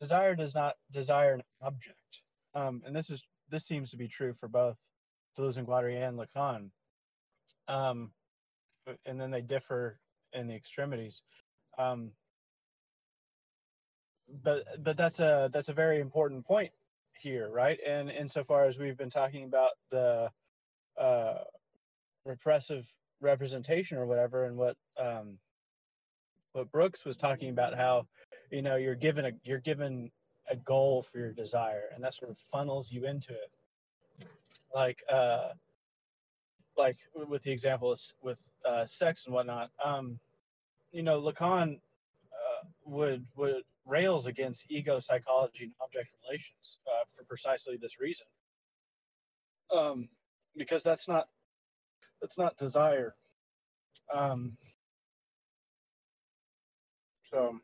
Desire does not desire an object. Um, and this is this seems to be true for both Deleuze and Guattari and Lacan. Um, and then they differ in the extremities. Um, but but that's a that's a very important point here, right? And insofar as we've been talking about the uh, repressive representation or whatever, and what um, what Brooks was talking about, how you know you're given a you're given a goal for your desire, and that sort of funnels you into it. Like uh, like with the example with uh, sex and whatnot. Um, you know, Lacan uh, would would rails against ego psychology and object relations uh, for precisely this reason. Um, because that's not that's not desire. Um, so,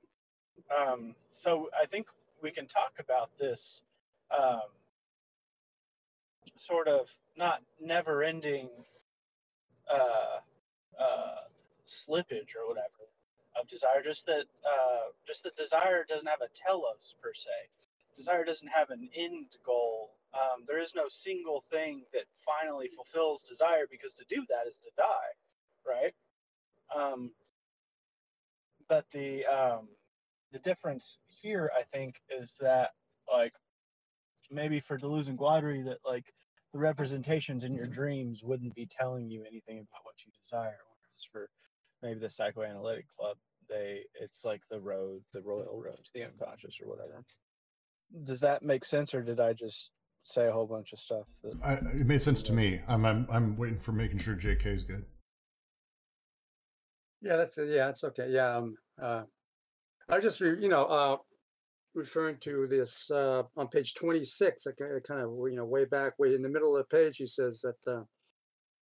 um, so I think we can talk about this um, sort of not never-ending uh, uh, slippage or whatever of desire. Just that, uh, just that desire doesn't have a telos per se. Desire doesn't have an end goal. Um, there is no single thing that finally fulfills desire because to do that is to die, right? Um, but the um, the difference here, I think, is that like maybe for Deleuze and Guattari, that like the representations in your dreams wouldn't be telling you anything about what you desire. Whereas for maybe the psychoanalytic club, they it's like the road, the royal road to the unconscious or whatever. Does that make sense, or did I just say a whole bunch of stuff? That... I, it made sense to me. I'm, I'm I'm waiting for making sure JK is good. Yeah, that's yeah, that's okay. Yeah, um, uh, I just re, you know uh, referring to this uh, on page 26, kind of you know way back, way in the middle of the page, he says that uh,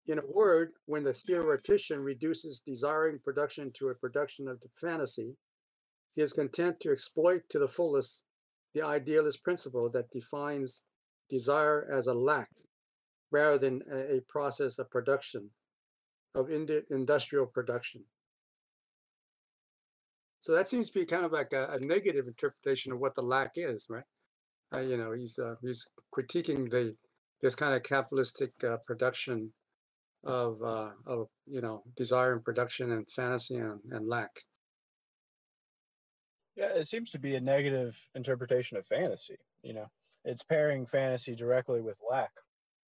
in a word, when the theoretician reduces desiring production to a production of fantasy, he is content to exploit to the fullest the idealist principle that defines desire as a lack rather than a, a process of production. of industrial production. So that seems to be kind of like a, a negative interpretation of what the lack is, right? Uh, you know, he's uh, he's critiquing the this kind of capitalistic uh, production of uh, of you know desire and production and fantasy and, and lack. Yeah, it seems to be a negative interpretation of fantasy. You know, it's pairing fantasy directly with lack,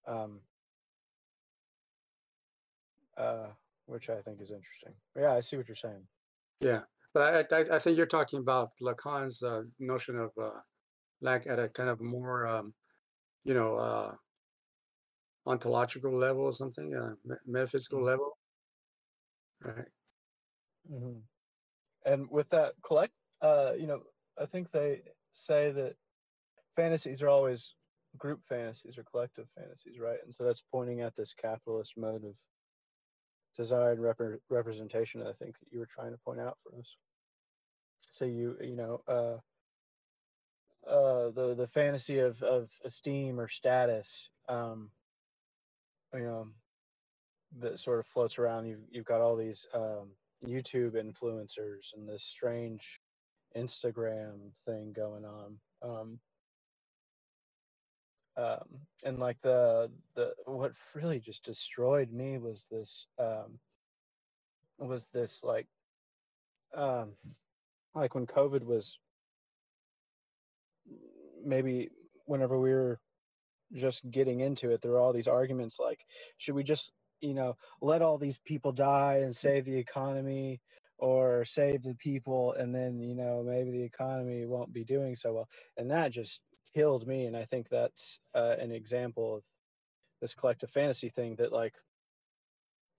um, uh, which I think is interesting. Yeah, I see what you're saying. Yeah, but I I, I think you're talking about Lacan's uh, notion of uh, lack at a kind of more um, you know uh, ontological level or something, uh, metaphysical level, right? hmm And with that collect, uh, you know, I think they say that fantasies are always group fantasies or collective fantasies, right? And so that's pointing at this capitalist mode of desire and rep- representation. I think that you were trying to point out for us. So you, you know, uh, uh, the the fantasy of of esteem or status, um, you know, that sort of floats around. You've you've got all these um, YouTube influencers and this strange Instagram thing going on. Um, um, and like the the what really just destroyed me was this um, was this like um, like when COVID was maybe whenever we were just getting into it, there are all these arguments like, should we just you know let all these people die and save the economy or save the people and then you know maybe the economy won't be doing so well? And that just killed me and i think that's uh, an example of this collective fantasy thing that like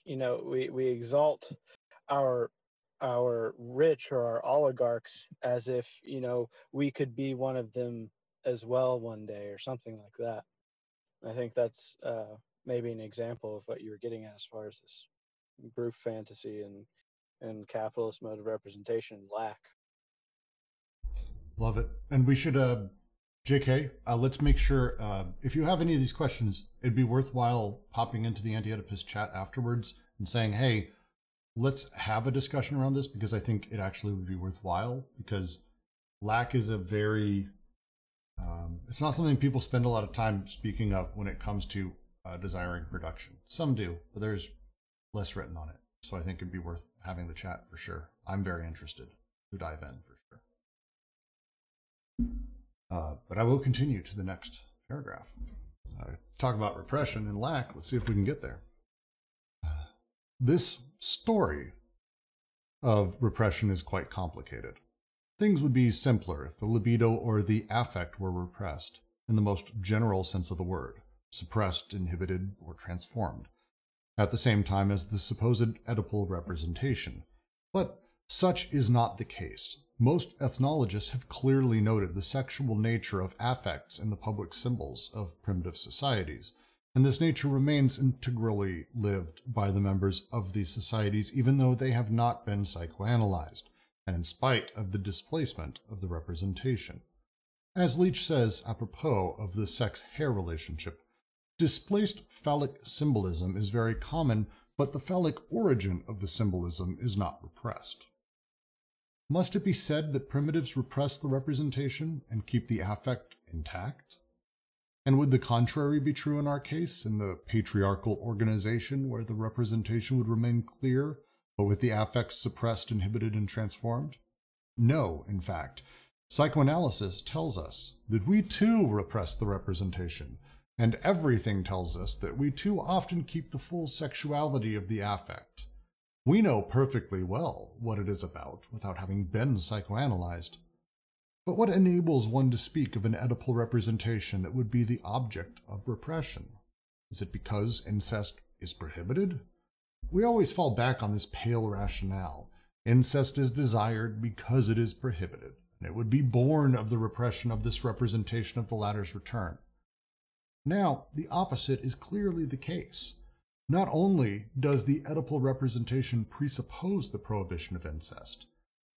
you know we we exalt our our rich or our oligarchs as if you know we could be one of them as well one day or something like that i think that's uh, maybe an example of what you were getting at as far as this group fantasy and and capitalist mode of representation lack Love it. And we should, uh, JK, uh, let's make sure uh, if you have any of these questions, it'd be worthwhile popping into the Anti Oedipus chat afterwards and saying, hey, let's have a discussion around this because I think it actually would be worthwhile because lack is a very, um, it's not something people spend a lot of time speaking of when it comes to uh, desiring production. Some do, but there's less written on it. So I think it'd be worth having the chat for sure. I'm very interested to dive in for sure. Uh, but I will continue to the next paragraph. Uh, talk about repression and lack. Let's see if we can get there. Uh, this story of repression is quite complicated. Things would be simpler if the libido or the affect were repressed, in the most general sense of the word, suppressed, inhibited, or transformed, at the same time as the supposed Oedipal representation. But such is not the case. Most ethnologists have clearly noted the sexual nature of affects in the public symbols of primitive societies, and this nature remains integrally lived by the members of these societies even though they have not been psychoanalyzed, and in spite of the displacement of the representation. As Leach says apropos of the sex hair relationship, displaced phallic symbolism is very common, but the phallic origin of the symbolism is not repressed. Must it be said that primitives repress the representation and keep the affect intact? And would the contrary be true in our case, in the patriarchal organization where the representation would remain clear, but with the affects suppressed, inhibited, and transformed? No, in fact. Psychoanalysis tells us that we too repress the representation, and everything tells us that we too often keep the full sexuality of the affect. We know perfectly well what it is about without having been psychoanalyzed. But what enables one to speak of an Oedipal representation that would be the object of repression? Is it because incest is prohibited? We always fall back on this pale rationale. Incest is desired because it is prohibited, and it would be born of the repression of this representation of the latter's return. Now, the opposite is clearly the case. Not only does the Oedipal representation presuppose the prohibition of incest,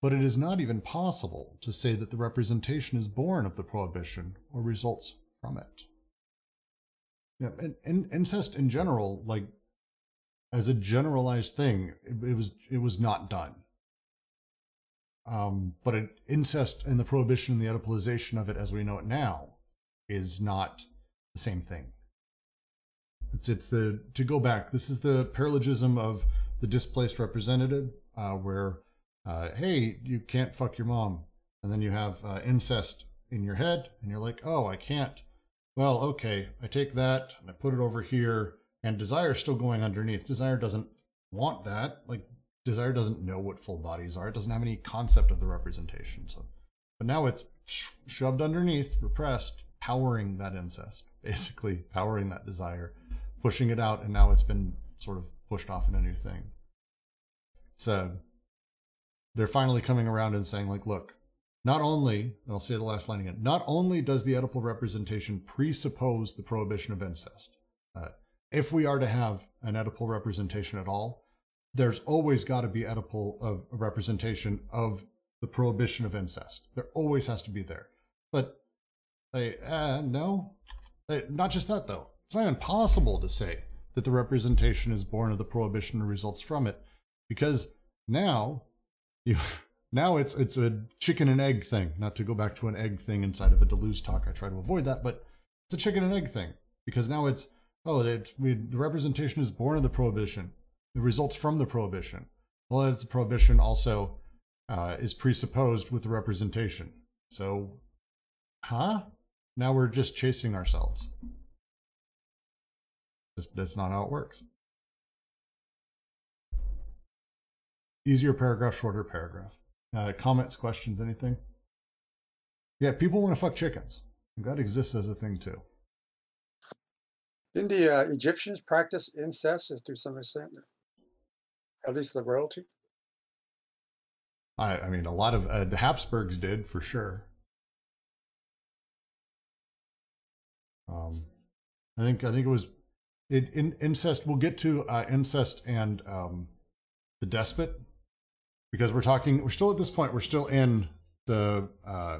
but it is not even possible to say that the representation is born of the prohibition or results from it. Yeah, and, and incest in general, like as a generalized thing, it, it was it was not done. Um, but it, incest and the prohibition and the Oedipalization of it, as we know it now, is not the same thing. It's it's the to go back. This is the paralogism of the displaced representative, uh, where uh, hey, you can't fuck your mom, and then you have uh, incest in your head, and you're like, oh, I can't. Well, okay, I take that and I put it over here, and desire still going underneath. Desire doesn't want that. Like desire doesn't know what full bodies are. It doesn't have any concept of the representation. So, but now it's sh- shoved underneath, repressed, powering that incest, [LAUGHS] basically powering that desire, pushing it out, and now it's been sort of pushed off in a new thing. So they're finally coming around and saying, like, look, not only, and I'll say the last line again, not only does the Oedipal representation presuppose the prohibition of incest, uh, if we are to have an Oedipal representation at all, there's always got to be Oedipal of a representation of the prohibition of incest. There always has to be there. But uh, no, they, not just that though. It's not even possible to say that the representation is born of the prohibition and results from it, because now you [LAUGHS] now it's it's a chicken and egg thing. Not to go back to an egg thing inside of a Deleuze talk. I try to avoid that, but it's a chicken and egg thing because now it's oh, we, the representation is born of the prohibition. It results from the prohibition. Well, it's a prohibition also uh, is presupposed with the representation. So, huh? Now we're just chasing ourselves. That's not how it works. Easier paragraph, shorter paragraph. Uh, comments, questions, anything? Yeah, people want to fuck chickens. That exists as a thing too. Didn't the uh, Egyptians practice incest to some extent? At least the royalty? I, I mean, a lot of uh, the Habsburgs did for sure. Um, I think I think it was it, in, incest. We'll get to uh, incest and um, the despot because we're talking. We're still at this point. We're still in the uh,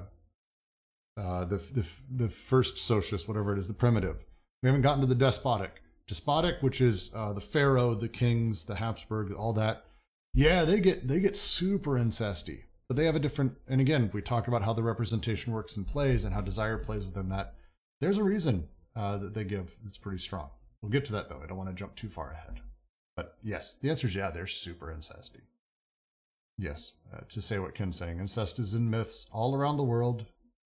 uh, the, the the first socius, whatever it is, the primitive. We haven't gotten to the despotic. Despotic, which is uh, the pharaoh, the kings, the Habsburg, all that. Yeah, they get they get super incesty, but they have a different. And again, we talk about how the representation works and plays, and how desire plays within that. There's a reason uh, that they give that's pretty strong. We'll get to that though. I don't want to jump too far ahead. But yes, the answer is yeah, they're super incesty. Yes, uh, to say what Ken's saying, incest is in myths all around the world,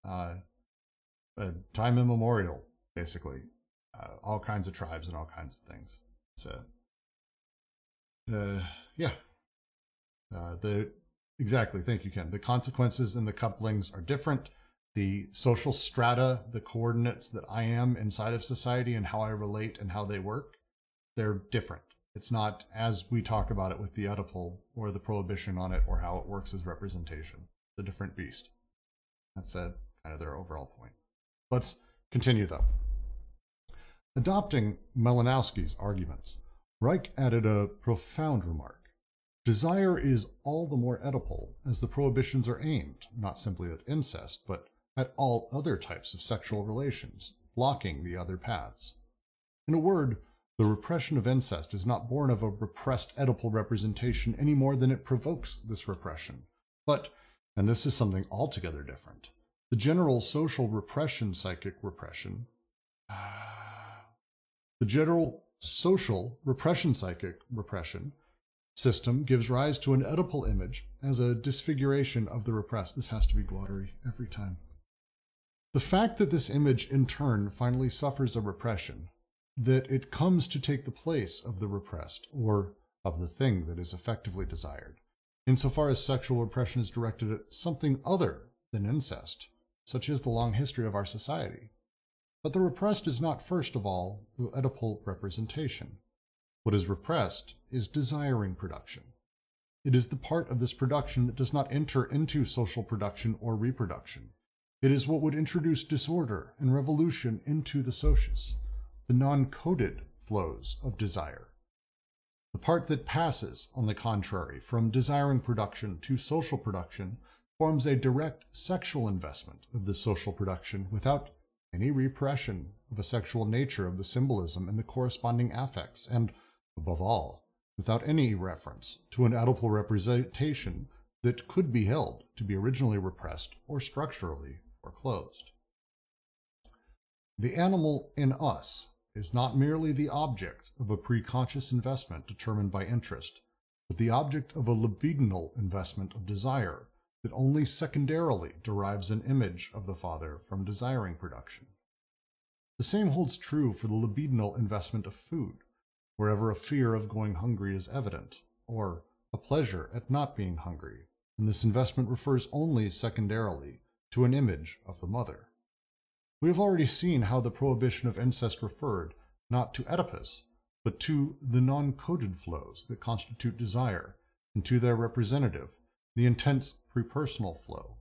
uh, uh, time immemorial, basically. Uh, all kinds of tribes and all kinds of things. So, uh, yeah, uh, the exactly. Thank you, Ken. The consequences and the couplings are different. The social strata, the coordinates that I am inside of society, and how I relate and how they work, they're different. It's not as we talk about it with the Oedipal or the prohibition on it or how it works as representation. The different beast. That's a, kind of their overall point. Let's continue though. Adopting Malinowski's arguments, Reich added a profound remark. Desire is all the more Oedipal as the prohibitions are aimed not simply at incest, but at all other types of sexual relations, blocking the other paths. In a word, the repression of incest is not born of a repressed Oedipal representation any more than it provokes this repression. But, and this is something altogether different, the general social repression, psychic repression, the general social repression psychic repression system gives rise to an Oedipal image as a disfiguration of the repressed. This has to be Guattari every time. The fact that this image in turn finally suffers a repression that it comes to take the place of the repressed or of the thing that is effectively desired, insofar as sexual repression is directed at something other than incest, such is the long history of our society. But the repressed is not first of all the Oedipal representation. What is repressed is desiring production. It is the part of this production that does not enter into social production or reproduction. It is what would introduce disorder and revolution into the socius the non coded flows of desire. The part that passes, on the contrary, from desiring production to social production forms a direct sexual investment of the social production without any repression of a sexual nature of the symbolism and the corresponding affects, and, above all, without any reference to an Oedipal representation that could be held to be originally repressed or structurally foreclosed. The animal in us is not merely the object of a preconscious investment determined by interest, but the object of a libidinal investment of desire that only secondarily derives an image of the father from desiring production. The same holds true for the libidinal investment of food, wherever a fear of going hungry is evident, or a pleasure at not being hungry, and this investment refers only secondarily to an image of the mother. We have already seen how the prohibition of incest referred not to Oedipus, but to the non coded flows that constitute desire, and to their representative, the intense prepersonal flow.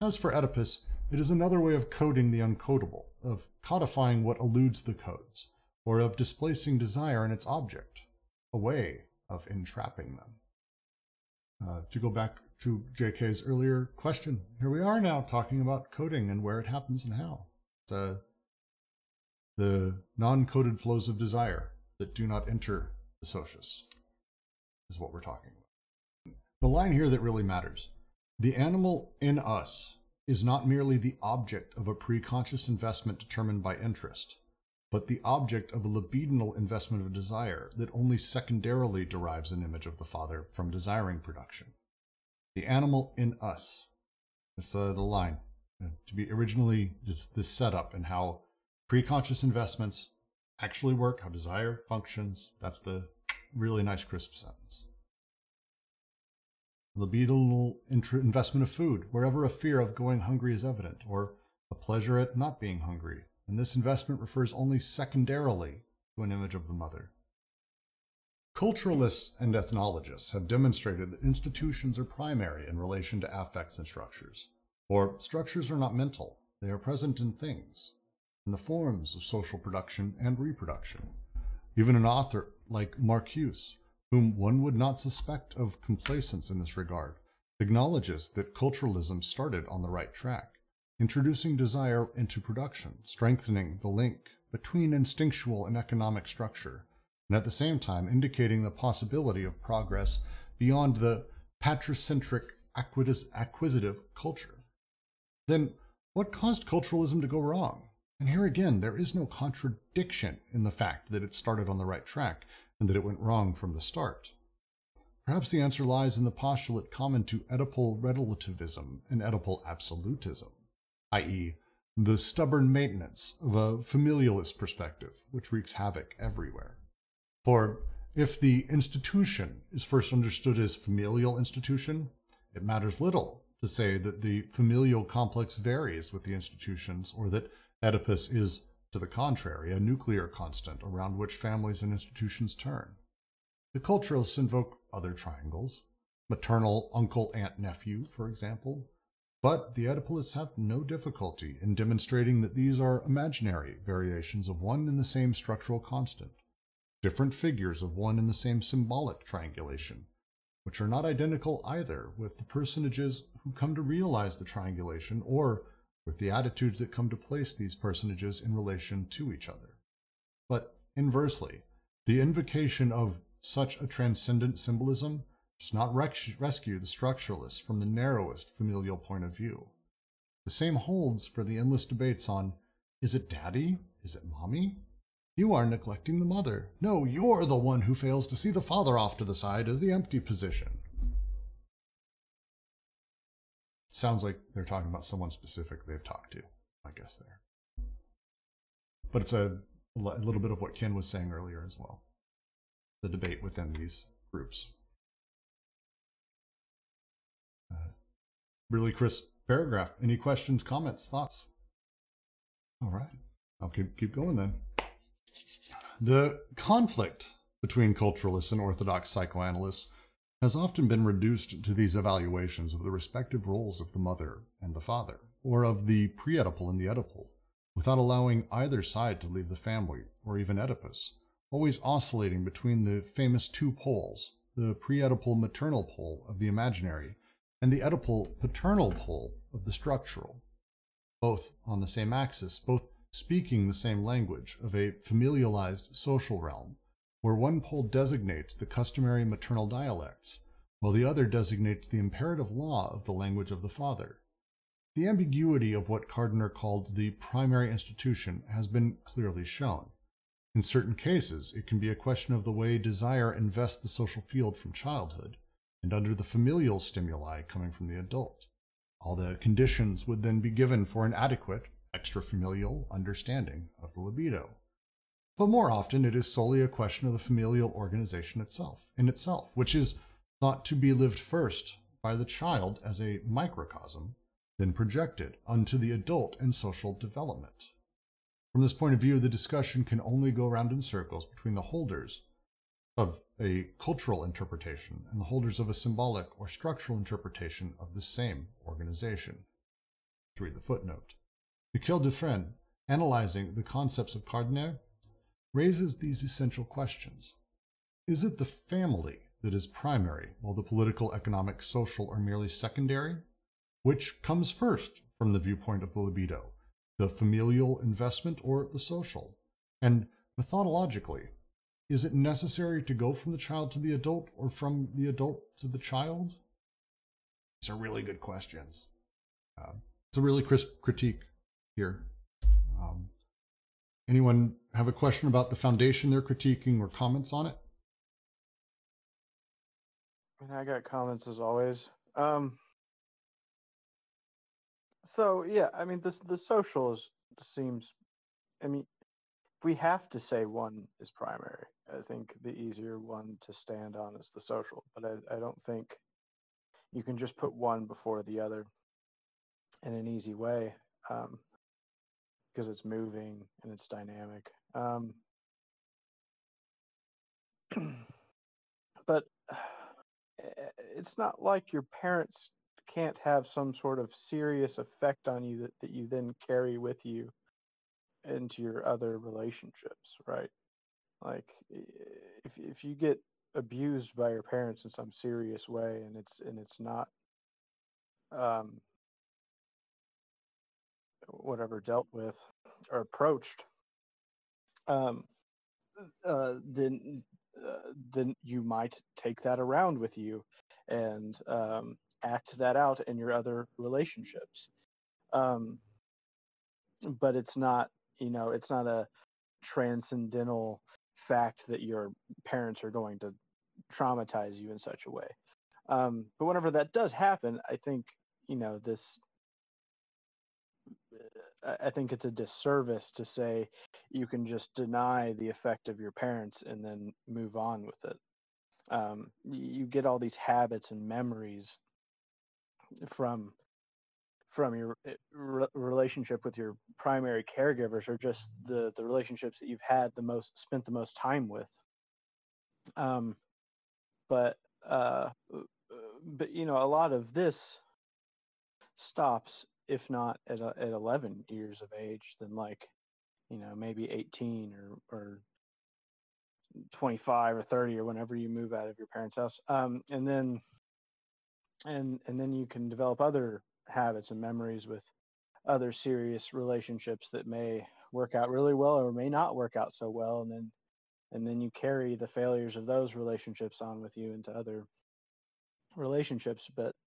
As for Oedipus, it is another way of coding the uncodable, of codifying what eludes the codes, or of displacing desire in its object, a way of entrapping them. Uh, to go back to JK's earlier question, here we are now talking about coding and where it happens and how. It's uh, the non coded flows of desire that do not enter the socius is what we're talking about. The line here that really matters the animal in us is not merely the object of a preconscious investment determined by interest, but the object of a libidinal investment of desire that only secondarily derives an image of the Father from desiring production. The animal in us. That's uh, the line. Uh, to be originally, it's this setup and how preconscious investments actually work, how desire functions. That's the really nice, crisp sentence. Libidinal investment of food, wherever a fear of going hungry is evident, or a pleasure at not being hungry, and this investment refers only secondarily to an image of the mother. Culturalists and ethnologists have demonstrated that institutions are primary in relation to affects and structures. For structures are not mental, they are present in things, in the forms of social production and reproduction. Even an author like Marcuse, whom one would not suspect of complacence in this regard, acknowledges that culturalism started on the right track introducing desire into production, strengthening the link between instinctual and economic structure, and at the same time indicating the possibility of progress beyond the patricentric acquisitive culture. Then, what caused culturalism to go wrong? And here again, there is no contradiction in the fact that it started on the right track and that it went wrong from the start. Perhaps the answer lies in the postulate common to Oedipal relativism and Oedipal absolutism i.e., the stubborn maintenance of a familialist perspective, which wreaks havoc everywhere. For if the institution is first understood as familial institution, it matters little to say that the familial complex varies with the institutions or that Oedipus is, to the contrary, a nuclear constant around which families and institutions turn. The culturalists invoke other triangles, maternal uncle, aunt, nephew, for example, but the Oedipalists have no difficulty in demonstrating that these are imaginary variations of one and the same structural constant, different figures of one and the same symbolic triangulation, which are not identical either with the personages who come to realize the triangulation or with the attitudes that come to place these personages in relation to each other. But inversely, the invocation of such a transcendent symbolism does not rescue the structuralists from the narrowest familial point of view. The same holds for the endless debates on is it daddy? Is it mommy? You are neglecting the mother. No, you're the one who fails to see the father off to the side as the empty position. Sounds like they're talking about someone specific they've talked to, I guess, there. But it's a, a little bit of what Ken was saying earlier as well the debate within these groups. Uh, really crisp paragraph. Any questions, comments, thoughts? All right, I'll keep keep going then. The conflict between culturalists and orthodox psychoanalysts has often been reduced to these evaluations of the respective roles of the mother and the father, or of the pre-Oedipal and the Oedipal, without allowing either side to leave the family, or even Oedipus, always oscillating between the famous two poles, the pre-Oedipal maternal pole of the imaginary and the Oedipal paternal pole of the structural, both on the same axis, both speaking the same language of a familialized social realm, where one pole designates the customary maternal dialects, while the other designates the imperative law of the language of the father. The ambiguity of what Kardiner called the primary institution has been clearly shown. In certain cases, it can be a question of the way desire invests the social field from childhood, and under the familial stimuli coming from the adult. All the conditions would then be given for an adequate, extrafamilial understanding of the libido. But more often, it is solely a question of the familial organization itself, in itself, which is thought to be lived first by the child as a microcosm, then projected unto the adult and social development. From this point of view, the discussion can only go round in circles between the holders of a cultural interpretation and the holders of a symbolic or structural interpretation of the same organization. To read the footnote. Michel Dufrenne, analyzing the concepts of Kardiner, raises these essential questions. Is it the family that is primary, while the political, economic, social are merely secondary? Which comes first from the viewpoint of the libido, the familial investment or the social? And methodologically, is it necessary to go from the child to the adult or from the adult to the child? These are really good questions. Uh, it's a really crisp critique here. Anyone have a question about the foundation they're critiquing or comments on it? And I got comments as always. Um, so yeah, I mean this the social seems. I mean, we have to say one is primary, I think the easier one to stand on is the social. But I, I don't think you can just put one before the other in an easy way um, because it's moving and it's dynamic. Um, [CLEARS THROAT] but [SIGHS] it's not like your parents can't have some sort of serious effect on you that, that you then carry with you into your other relationships, right? Like if if you get abused by your parents in some serious way and it's and it's not um whatever dealt with or approached um uh then uh, then you might take that around with you and um act that out in your other relationships um but it's not you know it's not a transcendental fact that your parents are going to traumatize you in such a way. Um, but whenever that does happen, I think you know this. I think it's a disservice to say you can just deny the effect of your parents and then move on with it. Um, you get all these habits and memories from from your eh, re- relationship with your primary caregivers or just the the relationships that you've had the most spent the most time with um but uh, uh but you know a lot of this stops if not at at 11 years of age then like you know maybe 18 or or 25 or 30 or whenever you move out of your parents house um and then and and then you can develop other habits and memories with other serious relationships that may work out really well or may not work out so well and then and then you carry the failures of those relationships on with you into other relationships but uh,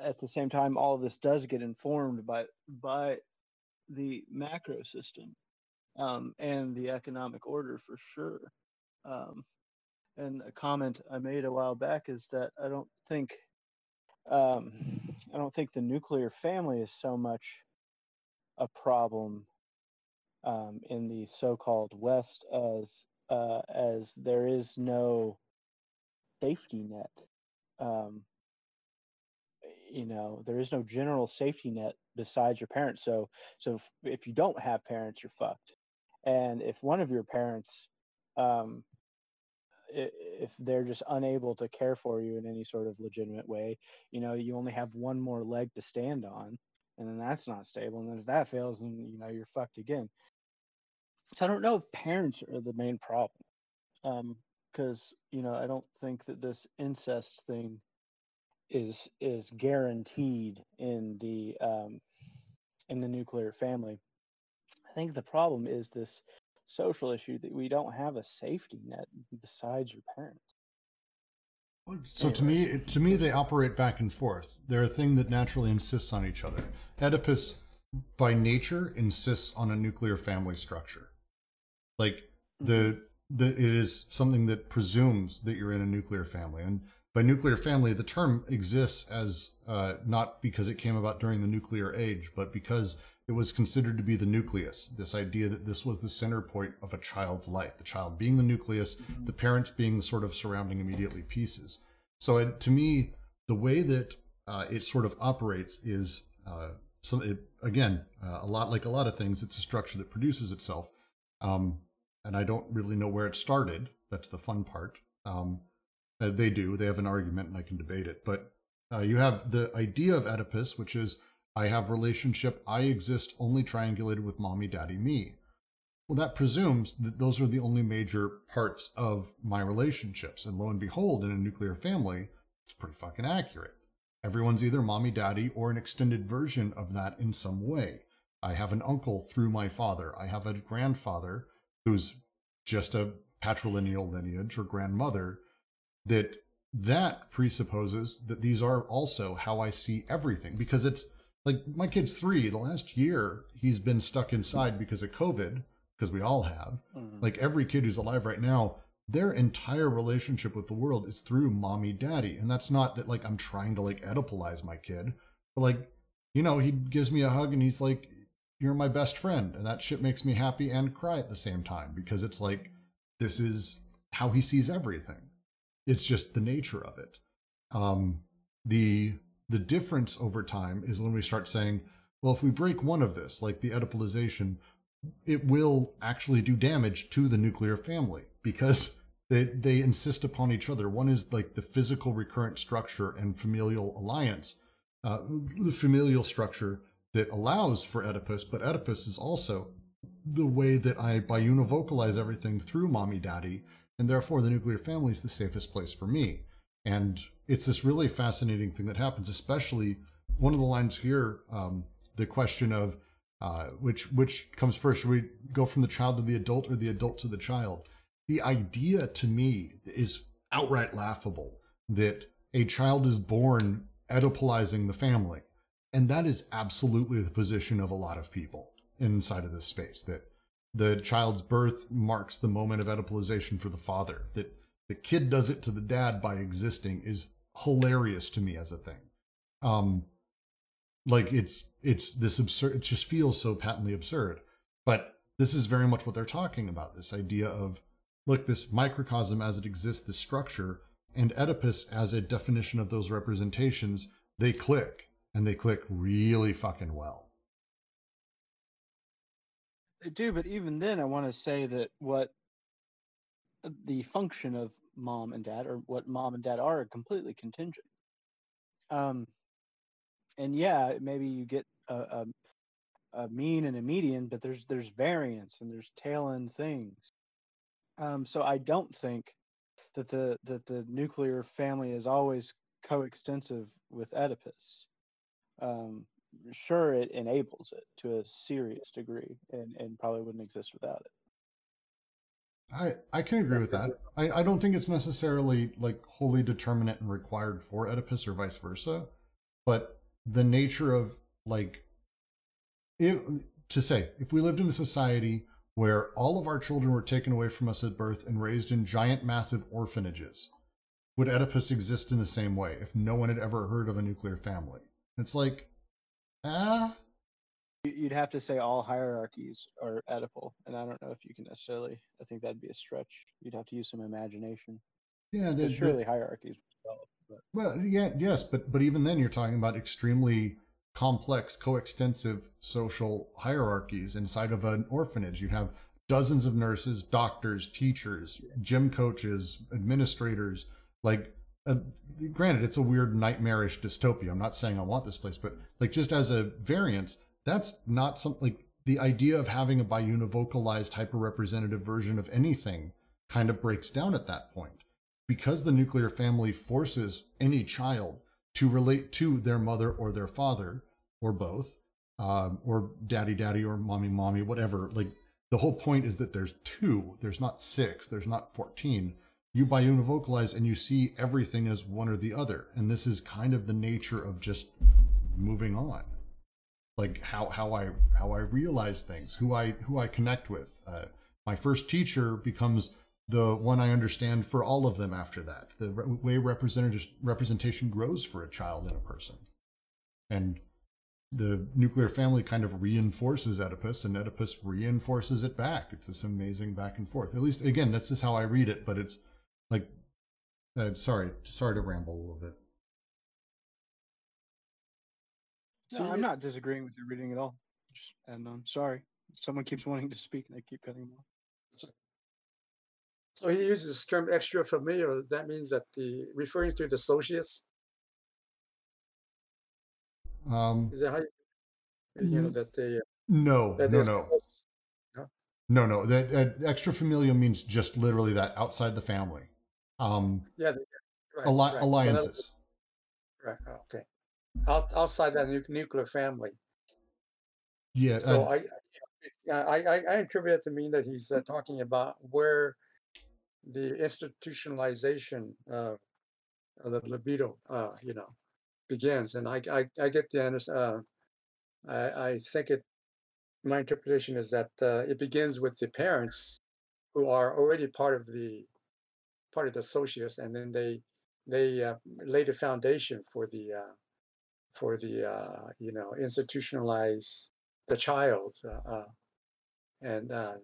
at the same time all of this does get informed by by the macro system um, and the economic order for sure um, and a comment i made a while back is that i don't think um, I don't think the nuclear family is so much a problem um, in the so-called West as uh, as there is no safety net. You know, there is no general safety net besides your parents. So, so if, if you don't have parents, you're fucked. And if one of your parents um, if they're just unable to care for you in any sort of legitimate way, you know, you only have one more leg to stand on, and then that's not stable. And then if that fails, then you know you're fucked again. So I don't know if parents are the main problem, um because you know I don't think that this incest thing is is guaranteed in the um, in the nuclear family. I think the problem is this social issue that we don't have a safety net besides your parents. So to me, to me, they operate back and forth. They're a thing that naturally insists on each other. Oedipus, by nature, insists on a nuclear family structure. Like the the it is something that presumes that you're in a nuclear family, and by nuclear family, the term exists as uh, not because it came about during the nuclear age, but because it was considered to be the nucleus. This idea that this was the center point of a child's life, the child being the nucleus, the parents being the sort of surrounding immediately pieces. So it, to me, the way that uh, it sort of operates is uh, so it, again uh, a lot like a lot of things. It's a structure that produces itself, um, and I don't really know where it started. That's the fun part. Um, uh, they do. They have an argument, and I can debate it. But uh, you have the idea of Oedipus, which is I have relationship. I exist only triangulated with mommy, daddy, me. Well, that presumes that those are the only major parts of my relationships. And lo and behold, in a nuclear family, it's pretty fucking accurate. Everyone's either mommy, daddy, or an extended version of that in some way. I have an uncle through my father. I have a grandfather who's just a patrilineal lineage or grandmother that that presupposes that these are also how I see everything because it's like my kid's three. The last year he's been stuck inside because of COVID, because we all have. Mhm. Like every kid who's alive right now, their entire relationship with the world is through mommy, daddy, and that's not that like I'm trying to like Oedipalize my kid, but like you know he gives me a hug and he's like, "You're my best friend," and that shit makes me happy and cry at the same time because it's like this is how he sees everything. It's just the nature of it. Um, the the difference over time is when we start saying, well, if we break one of this, like the Oedipalization, it will actually do damage to the nuclear family because [LAUGHS] they they insist upon each other. One is like the physical recurrent structure and familial alliance, uh, the familial structure that allows for Oedipus, but Oedipus is also the way that I biunivocalize everything through mommy daddy, and therefore the nuclear family is the safest place for me. And it's this really fascinating thing that happens, especially one of the lines here, um, the question of uh, which which comes first? Should we go from the child to the adult or the adult to the child? The idea to me is outright laughable that a child is born Oedipalizing the family. And that is absolutely the position of a lot of people inside of this space. That the child's birth marks the moment of Oedipalization for the father. That the kid does it to the dad by existing is hilarious to me as a thing. Um, like it's it's this absurd. It just feels so patently absurd. But this is very much what they're talking about. This idea of look, this microcosm as it exists, this structure, and Oedipus as a definition of those representations, they click and they click really fucking well. They do, but even then, I want to say that what uh, the function of mom and dad, or what mom and dad are, are completely contingent. Um, and yeah, maybe you get a, a, a mean and a median, but there's there's variance and there's tail end things. Um, so I don't think that the that the nuclear family is always coextensive with Oedipus. Um, sure, it enables it to a serious degree, and and probably wouldn't exist without it. I, I can agree with that. I, I don't think it's necessarily like wholly determinate and required for Oedipus or vice versa, but the nature of like if to say if we lived in a society where all of our children were taken away from us at birth and raised in giant massive orphanages, would Oedipus exist in the same way if no one had ever heard of a nuclear family? It's like, ah, You- You'd have to say all hierarchies are Oedipal, and I don't know if you can necessarily. I think that'd be a stretch. You'd have to use some imagination. yeah, there's the- hierarchies develop. But Well, yeah, yes, but but even then, you're talking about extremely complex, coextensive social hierarchies inside of an orphanage. You have dozens of nurses, doctors, teachers, gym coaches, administrators. Like, uh, granted, it's a weird, nightmarish dystopia. I'm not saying I want this place, but like just as a variance, that's not something like the idea of having a biunivocalized, hyper-representative version of anything kind of breaks down at that point because the nuclear family forces any child to relate to their mother or their father or both um, or daddy daddy or mommy mommy whatever like the whole point is that there's two, there's not six, there's not 14. You biunivocalize and you see everything as one or the other. And this is kind of the nature of just moving on. Like how, how I how I realize things, who I who I connect with. Uh, my first teacher becomes the one I understand for all of them after that. The re- way representation representation grows for a child and a person, and the nuclear family kind of reinforces Oedipus, and Oedipus reinforces it back. It's this amazing back and forth. At least, again, that's just how I read it. But it's like, uh, sorry, sorry to ramble a little bit. No, I'm not disagreeing with your reading at all. And I'm sorry. Someone keeps wanting to speak, and I keep cutting them off. So he uses the term extra familiar. That means that the referring to the socius. Um, Is that how you, you know that they no, that no, they're no, no, no. That, that extra familial means just literally that outside the family. Um, yeah they- right, alli- right. So alliances. right. Okay. Out, outside that nu- nuclear family. yeah. So uh, I, I, I, I- interpret it to mean that he's uh, talking about where the institutionalization of, of the libido, uh, you know, begins, and I, I, I get the uh, I, I think it. My interpretation is that uh, it begins with the parents, who are already part of the, part of the socius, and then they, they uh, lay the foundation for the, uh, for the, uh, you know, institutionalize the child, uh, uh, and um,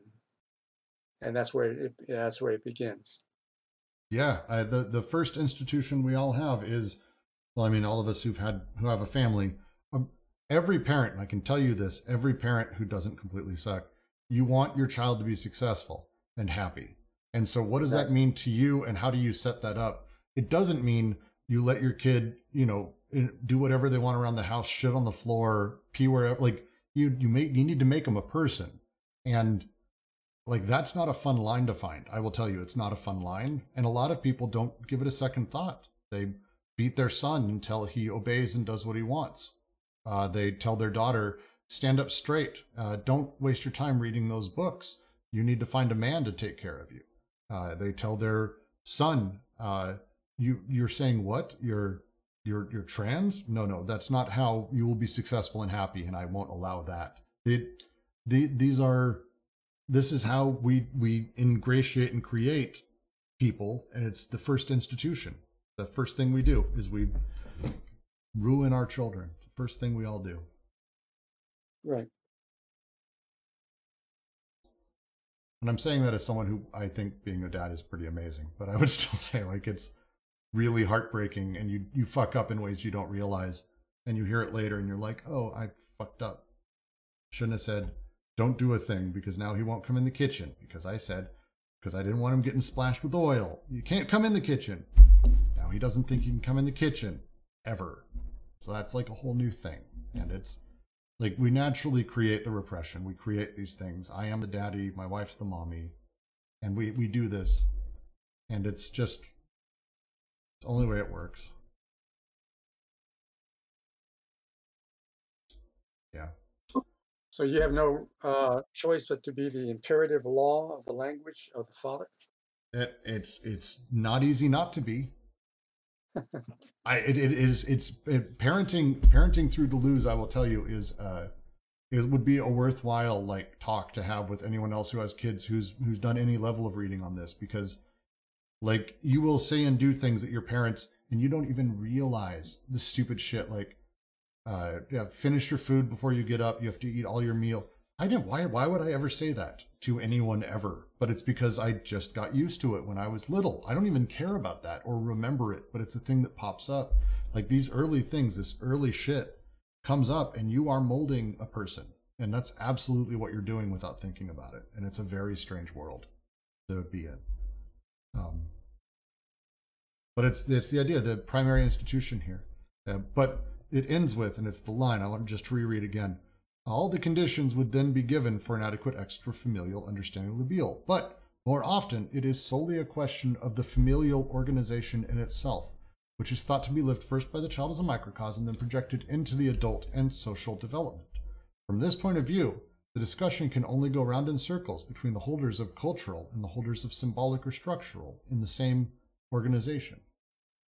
and that's where it that's where it begins. Yeah, I, the the first institution we all have is, well, I mean, all of us who've had who have a family, um, every parent, I can tell you this, every parent who doesn't completely suck, you want your child to be successful and happy. And so, what does that mean to you, and how do you set that up? It doesn't mean you let your kid, you know, do whatever they want around the house, shit on the floor, pee wherever. Like you, you make you need to make them a person, and like that's not a fun line to find i will tell you it's not a fun line. And a lot of people don't give it a second thought. They beat their son until he obeys and does what he wants. Uh, they tell their daughter stand up straight. Uh, don't waste your time reading those books. You need to find a man to take care of you uh, they tell their son uh, you you're saying what? You're you're you're trans? No no that's not how you will be successful and happy and i won't allow that. It the, these are this is how we we ingratiate and create people and it's the first institution. The first thing we do is we ruin our children. It's the first thing we all do. Right. And i'm saying that as someone who i think being a dad is pretty amazing but i would [LAUGHS] still say like it's really heartbreaking and you you fuck up in ways you don't realize and you hear it later and you're like oh i fucked up shouldn't have said don't do a thing because now he won't come in the kitchen because I said because I didn't want him getting splashed with oil. You can't come in the kitchen. Now he doesn't think he can come in the kitchen ever. So that's like a whole new thing. And it's like we naturally create the repression. We create these things. I am the daddy, my wife's the mommy. And we, we do this. And it's just it's the only way it works. Yeah. So you have no uh, choice but to be the imperative law of the language of the father. It, it's it's not easy not to be. I it, it is it's it, parenting parenting through Deleuze. I will tell you is uh it would be a worthwhile like talk to have with anyone else who has kids who's who's done any level of reading on this because like you will say and do things that your parents and you don't even realize the stupid shit like uh yeah finish your food before you get up you have to eat all your meal i didn't why why would i ever say that to anyone ever? But it's because i just got used to it when i was little. I don't even care about that or remember it but it's a thing that pops up. Like these early things this early shit comes up and you are molding a person. And that's absolutely what you're doing without thinking about it. And it's a very strange world to be in. Um, but it's it's the idea the primary institution here. Uh, but it ends with and it's the line i want to just reread again all the conditions would then be given for an adequate extrafamilial understanding of the libido but more often it is solely a question of the familial organization in itself which is thought to be lived first by the child as a microcosm then projected into the adult and social development from this point of view the discussion can only go round in circles between the holders of cultural and the holders of symbolic or structural in the same organization.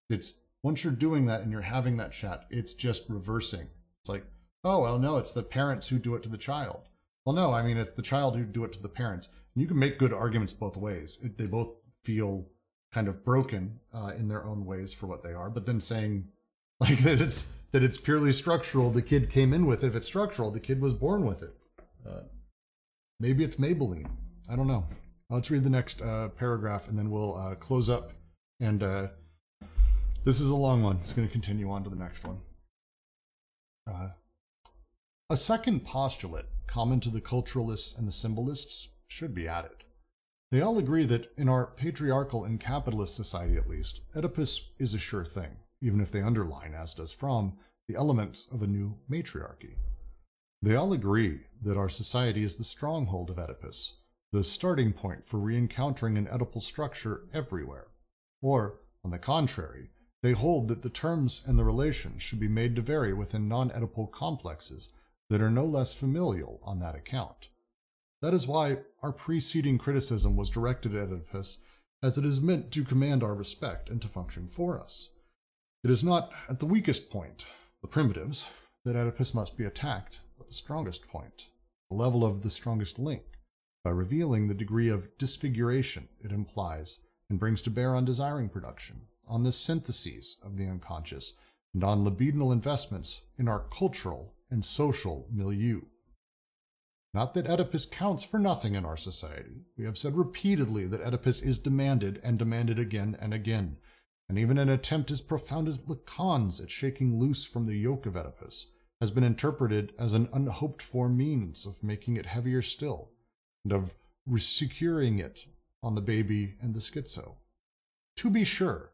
It's once you're doing that and you're having that chat, it's just reversing. It's like, oh, well, no, it's the parents who do it to the child. Well, no, I mean, it's the child who do it to the parents. You can make good arguments both ways. They both feel kind of broken uh, in their own ways for what they are, but then saying [LAUGHS] like that it's that it's purely structural. The kid came in with it. If it's structural, the kid was born with it. Uh, maybe it's Maybelline. I don't know. Let's read the next uh, paragraph and then we'll uh, close up. And uh, this is a long one. It's going to continue on to the next one. A second postulate common to the culturalists and the symbolists should be added. They all agree that in our patriarchal and capitalist society, at least, Oedipus is a sure thing, even if they underline, as does Fromm, the elements of a new matriarchy. They all agree that our society is the stronghold of Oedipus, the starting point for re-encountering an Oedipal structure everywhere. Or, on the contrary, they hold that the terms and the relations should be made to vary within non-Oedipal complexes that are no less familial on that account. That is why our preceding criticism was directed at Oedipus, as it is meant to command our respect and to function for us. It is not at the weakest point, the primitives, that Oedipus must be attacked, but the strongest point, the level of the strongest link, by revealing the degree of disfiguration it implies and brings to bear on desiring production, on the syntheses of the unconscious, and on libidinal investments in our cultural and social milieu. Not that Oedipus counts for nothing in our society. We have said repeatedly that Oedipus is demanded and demanded again and again, and even an attempt as profound as Lacan's at shaking loose from the yoke of Oedipus has been interpreted as an unhoped for means of making it heavier still, and of securing it on the baby and the schizo. To be sure,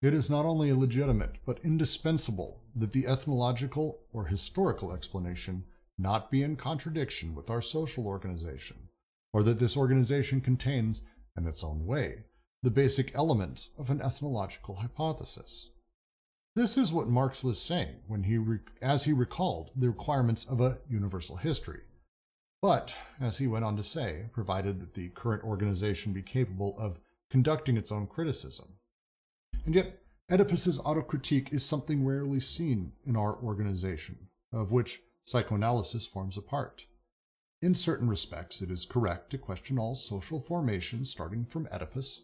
it is not only legitimate but indispensable that the ethnological or historical explanation not be in contradiction with our social organization, or that this organization contains, in its own way, the basic elements of an ethnological hypothesis. This is what Marx was saying when he, as he recalled the requirements of a universal history. But, as he went on to say, provided that the current organization be capable of conducting its own criticism. And yet, Oedipus's autocritique is something rarely seen in our organization, of which psychoanalysis forms a part. In certain respects, it is correct to question all social formation starting from Oedipus,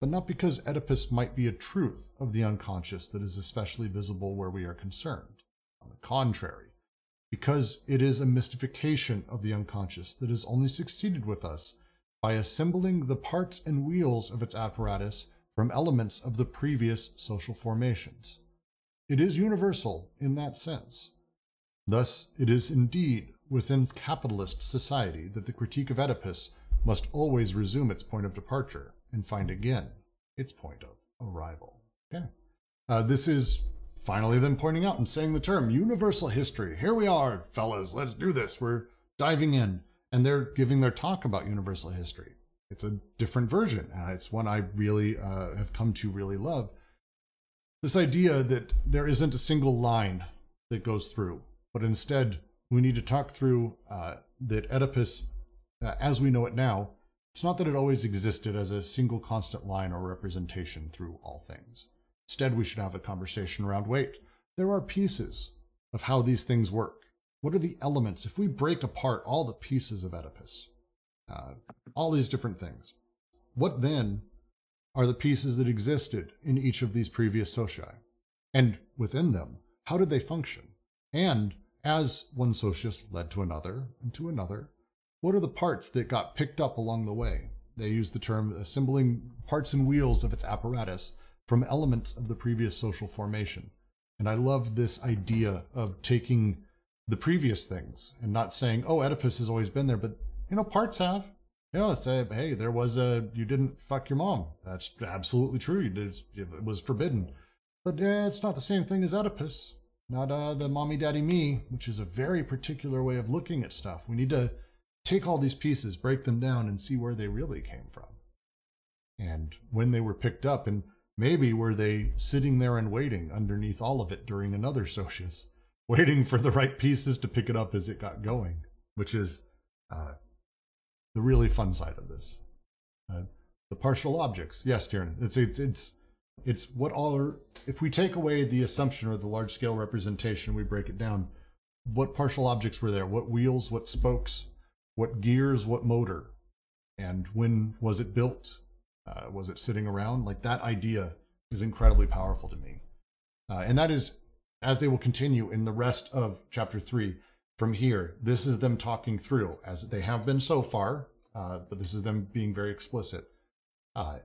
but not because Oedipus might be a truth of the unconscious that is especially visible where we are concerned. On the contrary, because it is a mystification of the unconscious that has only succeeded with us by assembling the parts and wheels of its apparatus from elements of the previous social formations. It is universal in that sense. Thus, it is indeed within capitalist society that the critique of Oedipus must always resume its point of departure and find again its point of arrival. Okay. Uh, this is finally them pointing out and saying the term universal history. Here we are, fellas, let's do this. We're diving in. And they're giving their talk about universal history. It's a different version. and it's one I really uh, have come to really love. This idea that there isn't a single line that goes through but instead we need to talk through uh, that Oedipus, uh, as we know it now, it's not that it always existed as a single constant line or representation through all things. Instead, we should have a conversation around wait, there are pieces of how these things work. What are the elements? If we break apart all the pieces of Oedipus, uh, all these different things, what then are the pieces that existed in each of these previous socii? And within them, how did they function? And as one socius led to another and to another, what are the parts that got picked up along the way? They use the term assembling parts and wheels of its apparatus from elements of the previous social formation. And I love this idea of taking the previous things and not saying, oh, Oedipus has always been there, but you know, parts have. You know, a, hey, there was a, you didn't fuck your mom. That's absolutely true. You did, it was forbidden. But eh, it's not the same thing as Oedipus not uh, the mommy daddy me, which is a very particular way of looking at stuff. We need to take all these pieces, break them down, and see where they really came from. And when they were picked up, and maybe were they sitting there and waiting underneath all of it during another socius, [LAUGHS] waiting for the right pieces to pick it up as it got going, which is uh, the really fun side of this. Uh, the partial objects. Yes, Darren. It's it's it's it's what all are. If we take away the assumption or the large scale representation, we break it down. What partial objects were there? What wheels? What spokes? What gears? What motor? And when was it built? Uh, was it sitting around? Like that idea is incredibly powerful to me, uh, and that is as they will continue in the rest of chapter three. From here, this is them talking through as they have been so far, uh, but this is them being very explicit. Uh,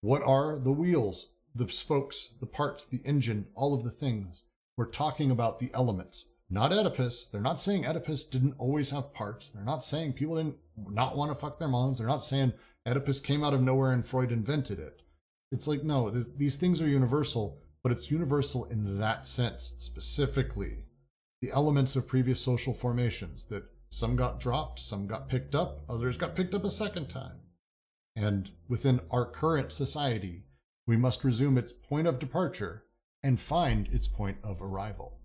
what are the wheels, the spokes, the parts, the engine, all of the things? We're talking about the elements, not Oedipus. They're not saying Oedipus didn't always have parts. They're not saying people didn't not want to fuck their moms. They're not saying Oedipus came out of nowhere and Freud invented it. It's like, no, th- these things are universal, but it's universal in that sense, specifically. The elements of previous social formations that some got dropped, some got picked up, others got picked up a second time. And within our current society, we must resume its point of departure and find its point of arrival.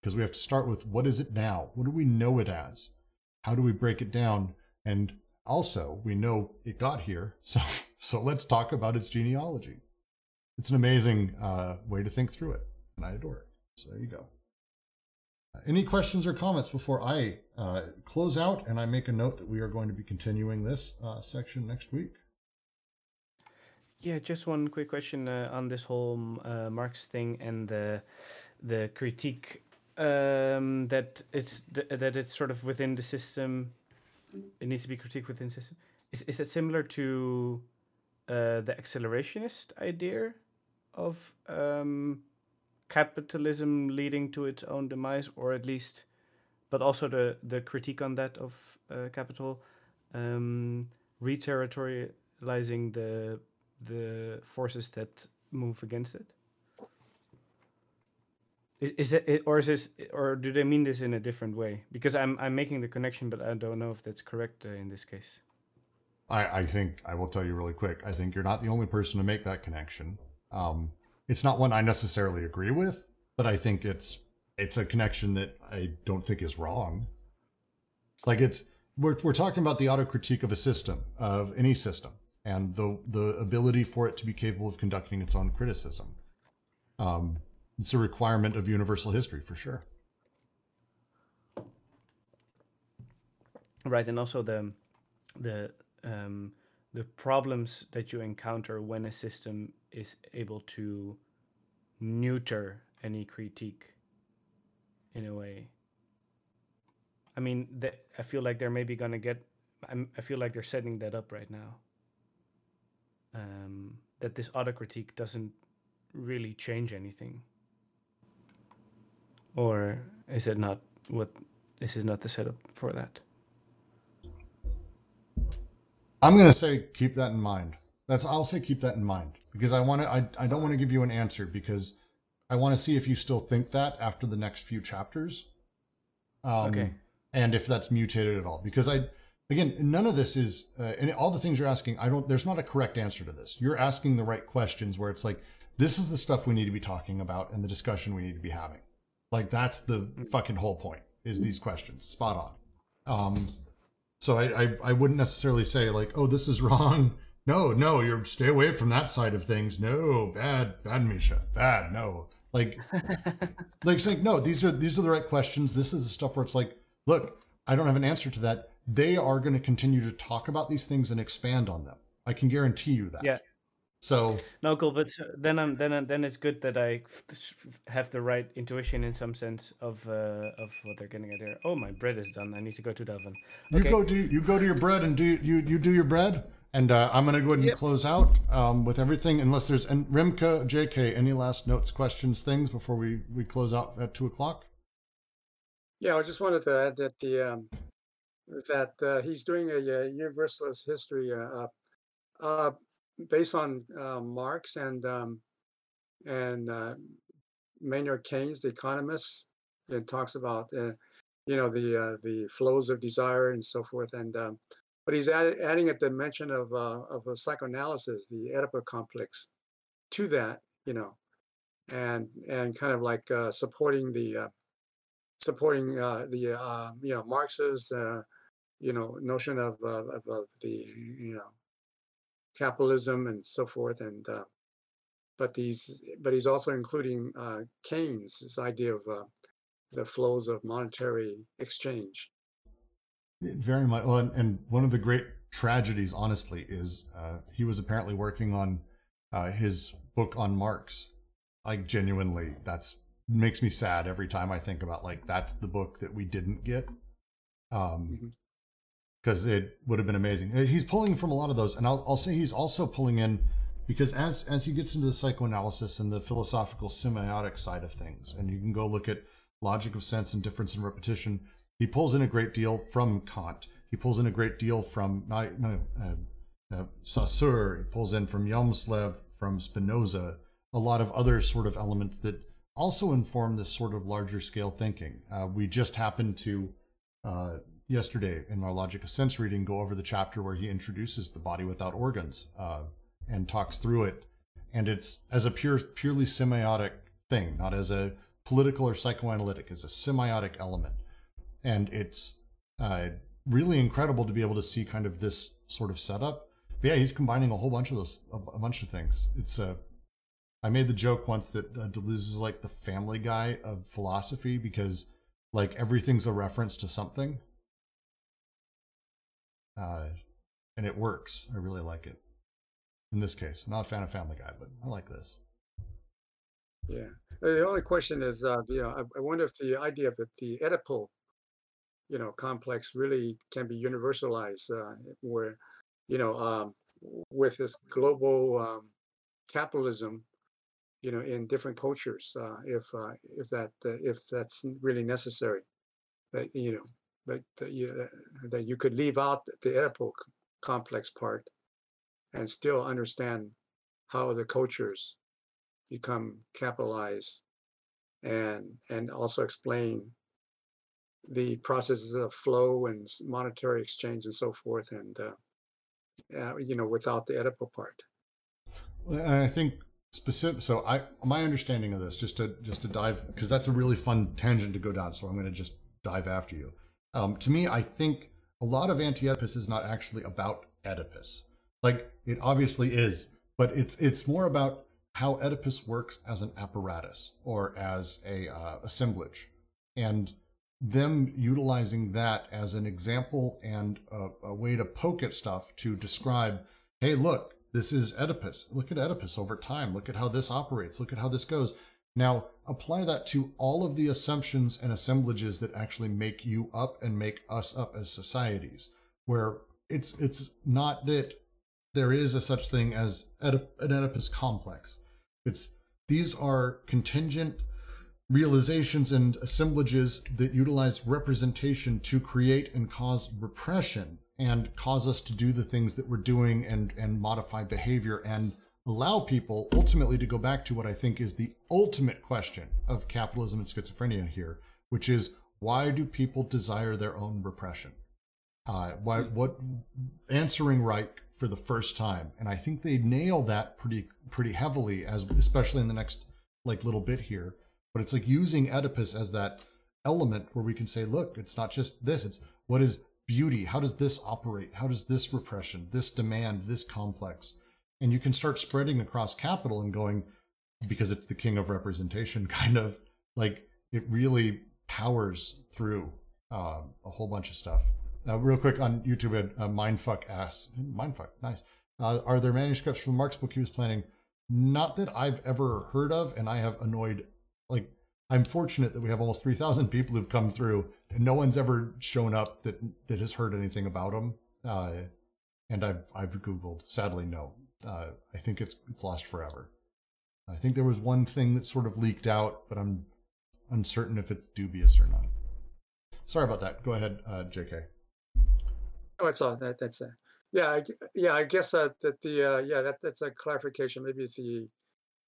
Because we have to start with what is it now? What do we know it as? How do we break it down? And also, we know it got here, [LAUGHS] so so let's talk about its genealogy. It's an amazing uh, way to think through it, and I adore it. So there you go. Any questions or comments before I uh, close out and I make a note that we are going to be continuing this uh, section next week? Yeah, just one quick question uh, on this whole uh, Marx thing and the the critique um, that it's th- that it's sort of within the system. It needs to be critiqued within the system. Is is it similar to uh, the accelerationist idea of um, capitalism leading to its own demise, or at least, but also the the critique on that of uh, capital, um, reterritorializing the the forces that move against it. Is it or is this or do they mean this in a different way? Because I'm I'm making the connection, but I don't know if that's correct uh, in this case. I, I think I will tell you really quick. I think you're not the only person to make that connection. Um, it's not one I necessarily agree with, but I think it's it's a connection that I don't think is wrong. Like it's we're we're talking about the auto critique of a system of any system and the the ability for it to be capable of conducting its own criticism. Um, it's a requirement of universal history for sure. Right, and also the the um, the problems that you encounter when a system is able to neuter any critique in a way. I mean, that I feel like they're maybe gonna get. I'm, I feel like they're setting that up right now. Um, that this auto critique doesn't really change anything, or is it not? What this is not the setup for that. I'm gonna say keep that in mind. That's I'll say keep that in mind because I want to. I I don't want to give you an answer because I want to see if you still think that after the next few chapters. Um, Okay. And if that's mutated at all, because I again none of this is uh, and all the things you're asking. I don't. There's not a correct answer to this. You're asking the right questions where it's like this is the stuff we need to be talking about and the discussion we need to be having. Like that's the fucking whole point is these questions. Spot on. Um, so I, I, I wouldn't necessarily say like, oh, this is wrong. [LAUGHS] No, no, you're stay away from that side of things. No, bad, bad, Misha, bad. No, like, [LAUGHS] like it's like no, these are these are the right questions. This is the stuff where it's like, look, I don't have an answer to that. They are going to continue to talk about these things and expand on them. I can guarantee you that. Yeah. So No, cool. But then I'm then I'm- then it's good that I have the right intuition in some sense of uh, of what they're getting at here. Oh, my bread is done. I need to go to the oven. you go do you go to your bread and do you you do your bread. And uh, I'm gonna go ahead and Yep. close out um, with everything, unless there's and Rimka, JK, any last notes, questions, things before we we close out at two o'clock. Yeah, I just wanted to add that the um, that uh, he's doing a, uh universalist history uh, based on uh, Marx and um, and uh, Maynard Keynes, the economists. It talks about uh, you know the uh, the flows of desire and so forth, and um, but he's add, adding a dimension of uh, of a psychoanalysis, the Oedipus complex, to that, you know, and and kind of like uh, supporting the supporting the you know Marx's you know, notion of, of, of the, you know, capitalism and so forth. And, uh, but he's, but he's also including uh, Keynes' this idea of uh, the flows of monetary exchange. Very much. Well, and, and one of the great tragedies, honestly, is uh, he was apparently working on uh, his book on Marx. Like genuinely, that's makes me sad every time I think about like that's the book that we didn't get. Um, because it would have been amazing. Uh, He's pulling from a lot of those, and I'll, I'll say he's also pulling in because as as he gets into the psychoanalysis and the philosophical semiotic side of things, and you can go look at logic of sense and difference and repetition, he pulls in a great deal from Kant. He pulls in a great deal from uh, uh, Saussure. He pulls in from Hjelmslev, from Spinoza, a lot of other sort of elements that also inform this sort of larger scale thinking. Uh, we just happen to uh, yesterday in our Logic of Sense reading go over the chapter where he introduces the body without organs uh, and talks through it, and it's as a pure purely semiotic thing, not as a political or psychoanalytic, as a semiotic element, and it's uh, really incredible to be able to see kind of this sort of setup. But yeah, he's combining a whole bunch of those, a, a bunch of things. It's uh, I made the joke once that uh, Deleuze is like the Family Guy of philosophy because like everything's a reference to something, uh, and it works. I really like it. In this case, I'm not a fan of Family Guy, but I like this. Yeah. Uh, The only question is, uh, you know, I, I wonder if the idea of the, the Oedipal, you know, complex really can be universalized, uh, where, you know, um, with this global um, capitalism, you know, in different cultures, uh, if uh, if that uh, if that's really necessary, that you know, that that you, that you could leave out the Oedipal complex part and still understand how the cultures become capitalized and and also explain the processes of flow and monetary exchange and so forth and uh, uh, you know without the Oedipal part And I think specific. So I, my understanding of this, just to just to dive, because that's a really fun tangent to go down. So I'm going to just dive after you. Um, to me, I think a lot of anti-Oedipus is not actually about Oedipus. Like it obviously is, but it's it's more about how Oedipus works as an apparatus or as a uh, assemblage, and them utilizing that as an example and a, a way to poke at stuff to describe, hey, look, this is Oedipus. Look at Oedipus over time. Look at how this operates. Look at how this goes. Now, apply that to all of the assumptions and assemblages that actually make you up and make us up as societies, where it's it's not that there is a such thing as an Oedipus complex. It's these are contingent realizations and assemblages that utilize representation to create and cause repression and cause us to do the things that we're doing and and modify behavior and allow people ultimately to go back to what I think is the ultimate question of capitalism and schizophrenia here, which is why do people desire their own repression? Uh, why, what answering Reich for the first time, and I think they nail that pretty pretty heavily, as especially in the next like little bit here. But it's like using Oedipus as that element where we can say, look, it's not just this; it's what is beauty? How does this operate? How does this repression, this demand, this complex? And you can start spreading across capital and going, because it's the king of representation, [LAUGHS] kind of like it really powers through uh, a whole bunch of stuff. Uh, real quick on YouTube, uh, Mindfuck asks, Mindfuck, nice. Uh, are there manuscripts from Marx book he was planning? Not that I've ever heard of, and I have annoyed, like, I'm fortunate that we have almost 3,000 people who've come through, and no one's ever shown up that that has heard anything about them. Uh, and I've I've googled. Sadly, no. Uh, I think it's it's lost forever. I think there was one thing that sort of leaked out, but I'm uncertain if it's dubious or not. Sorry about that. Go ahead, uh, J.K. oh it's all that that's uh, yeah I, yeah I guess uh, that the uh, yeah that that's a clarification maybe the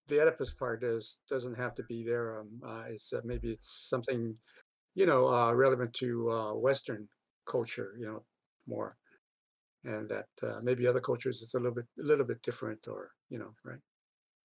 the Oedipus part is doesn't have to be there um uh, it's maybe it's something you know relevant to Western culture you know more and that uh, maybe other cultures it's a little bit a little bit different or you know right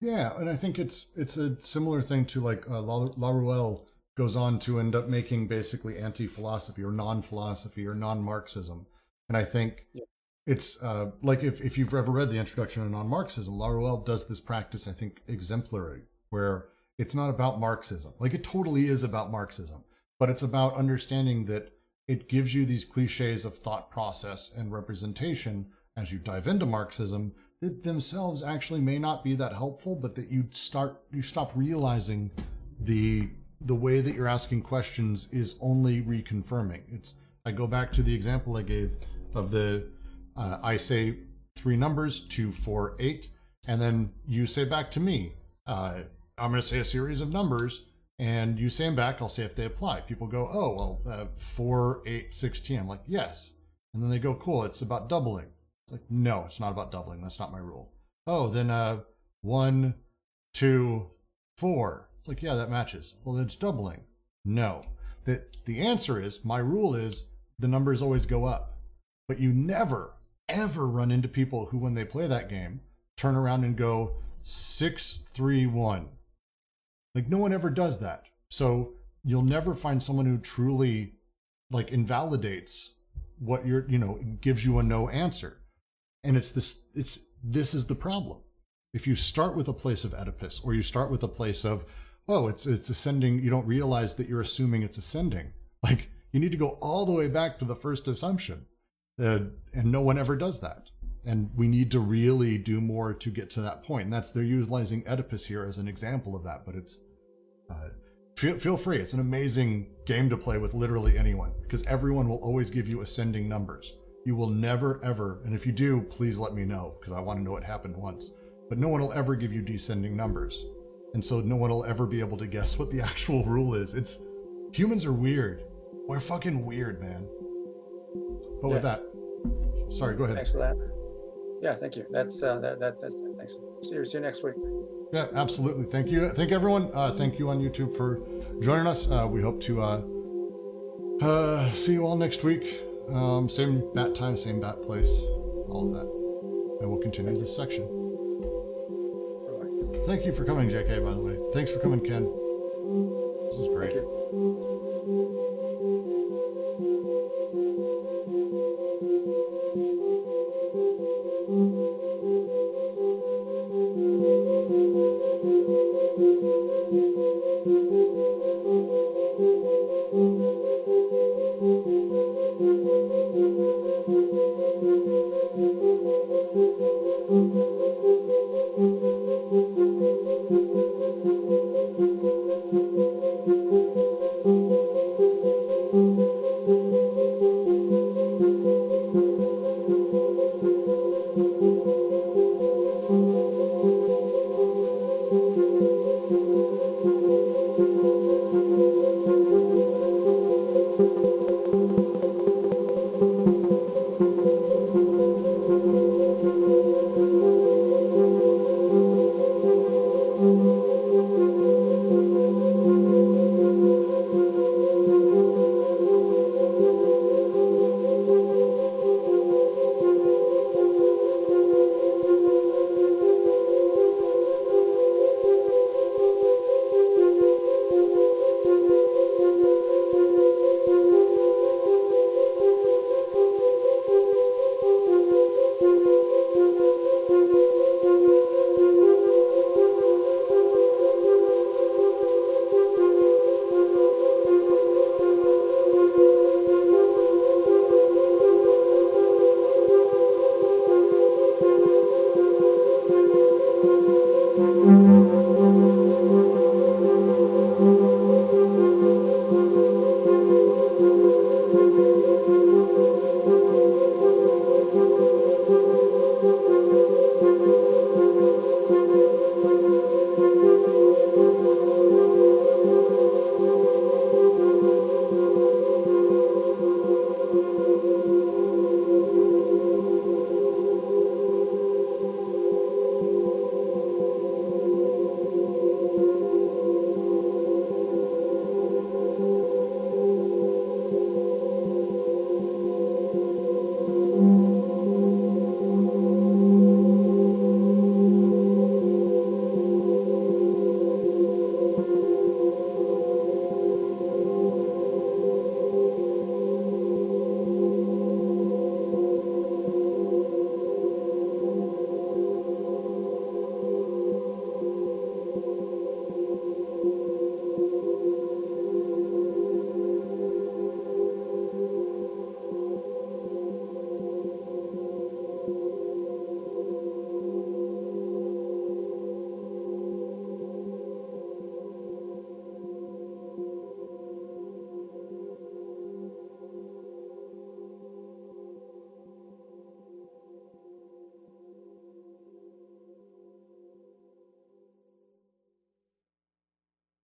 Yeah, and I think it's it's a similar thing to like uh, La- Laruelle goes on to end up making basically anti-philosophy or non-philosophy or non-Marxism, And I think Yeah. it's uh, like if, if you've ever read the introduction to non-Marxism, La Laruelle does this practice, I think, exemplary, where it's not about Marxism. Like it totally is about Marxism, but it's about understanding that it gives you these cliches of thought process and representation as you dive into Marxism that themselves actually may not be that helpful, but that you start you stop realizing the the way that you're asking questions is only reconfirming. It's I go back to the example I gave of the uh, I say three numbers two four eight, and then you say back to me. Uh, I'm going to say a series of numbers, and you say them back. I'll say if they apply. People go, oh well, uh, four eight sixteen. I'm like yes, and then they go, cool. It's about doubling. It's like no, it's not about doubling. That's not my rule. Oh, then uh, one, two, four. It's like, yeah, that matches. Well, then it's doubling. No. The, the answer is my rule is the numbers always go up. But you never, ever run into people who, when they play that game, turn around and go six, three, one. Like, no one ever does that. So you'll never find someone who truly, like, invalidates what you're, you know, gives you a no answer. And it's this, it's, this is the problem if you start with a place of Oedipus or you start with a place of, oh, it's it's ascending, you don't realize that you're assuming it's ascending. [LAUGHS] Like you need to go all the way back to the first assumption. Uh, and no one ever does that. And we need to really do more to get to that point. And that's they're utilizing Oedipus here as an example of that. But it's uh, feel feel free. It's an amazing game to play with literally anyone because everyone will always give you ascending numbers. You will never ever, and if you do, please let me know because I want to know what happened once but no one will ever give you descending numbers. And so no one will ever be able to guess what the [LAUGHS] actual rule is. It's humans are weird. We're fucking weird, man. But with that, sorry, go ahead. Thanks for that. Yeah, thank you. That's uh, that, that that's thanks. See you, see you next week. Yeah, absolutely. Thank you. Thank everyone. Uh, thank you on YouTube for joining us. Uh, we hope to uh, uh, see you all next week. Um, same bat time, same bat place, all of that. And we'll continue this section. Thank you for coming, JK, by the way. Thanks for coming, Ken. This was great.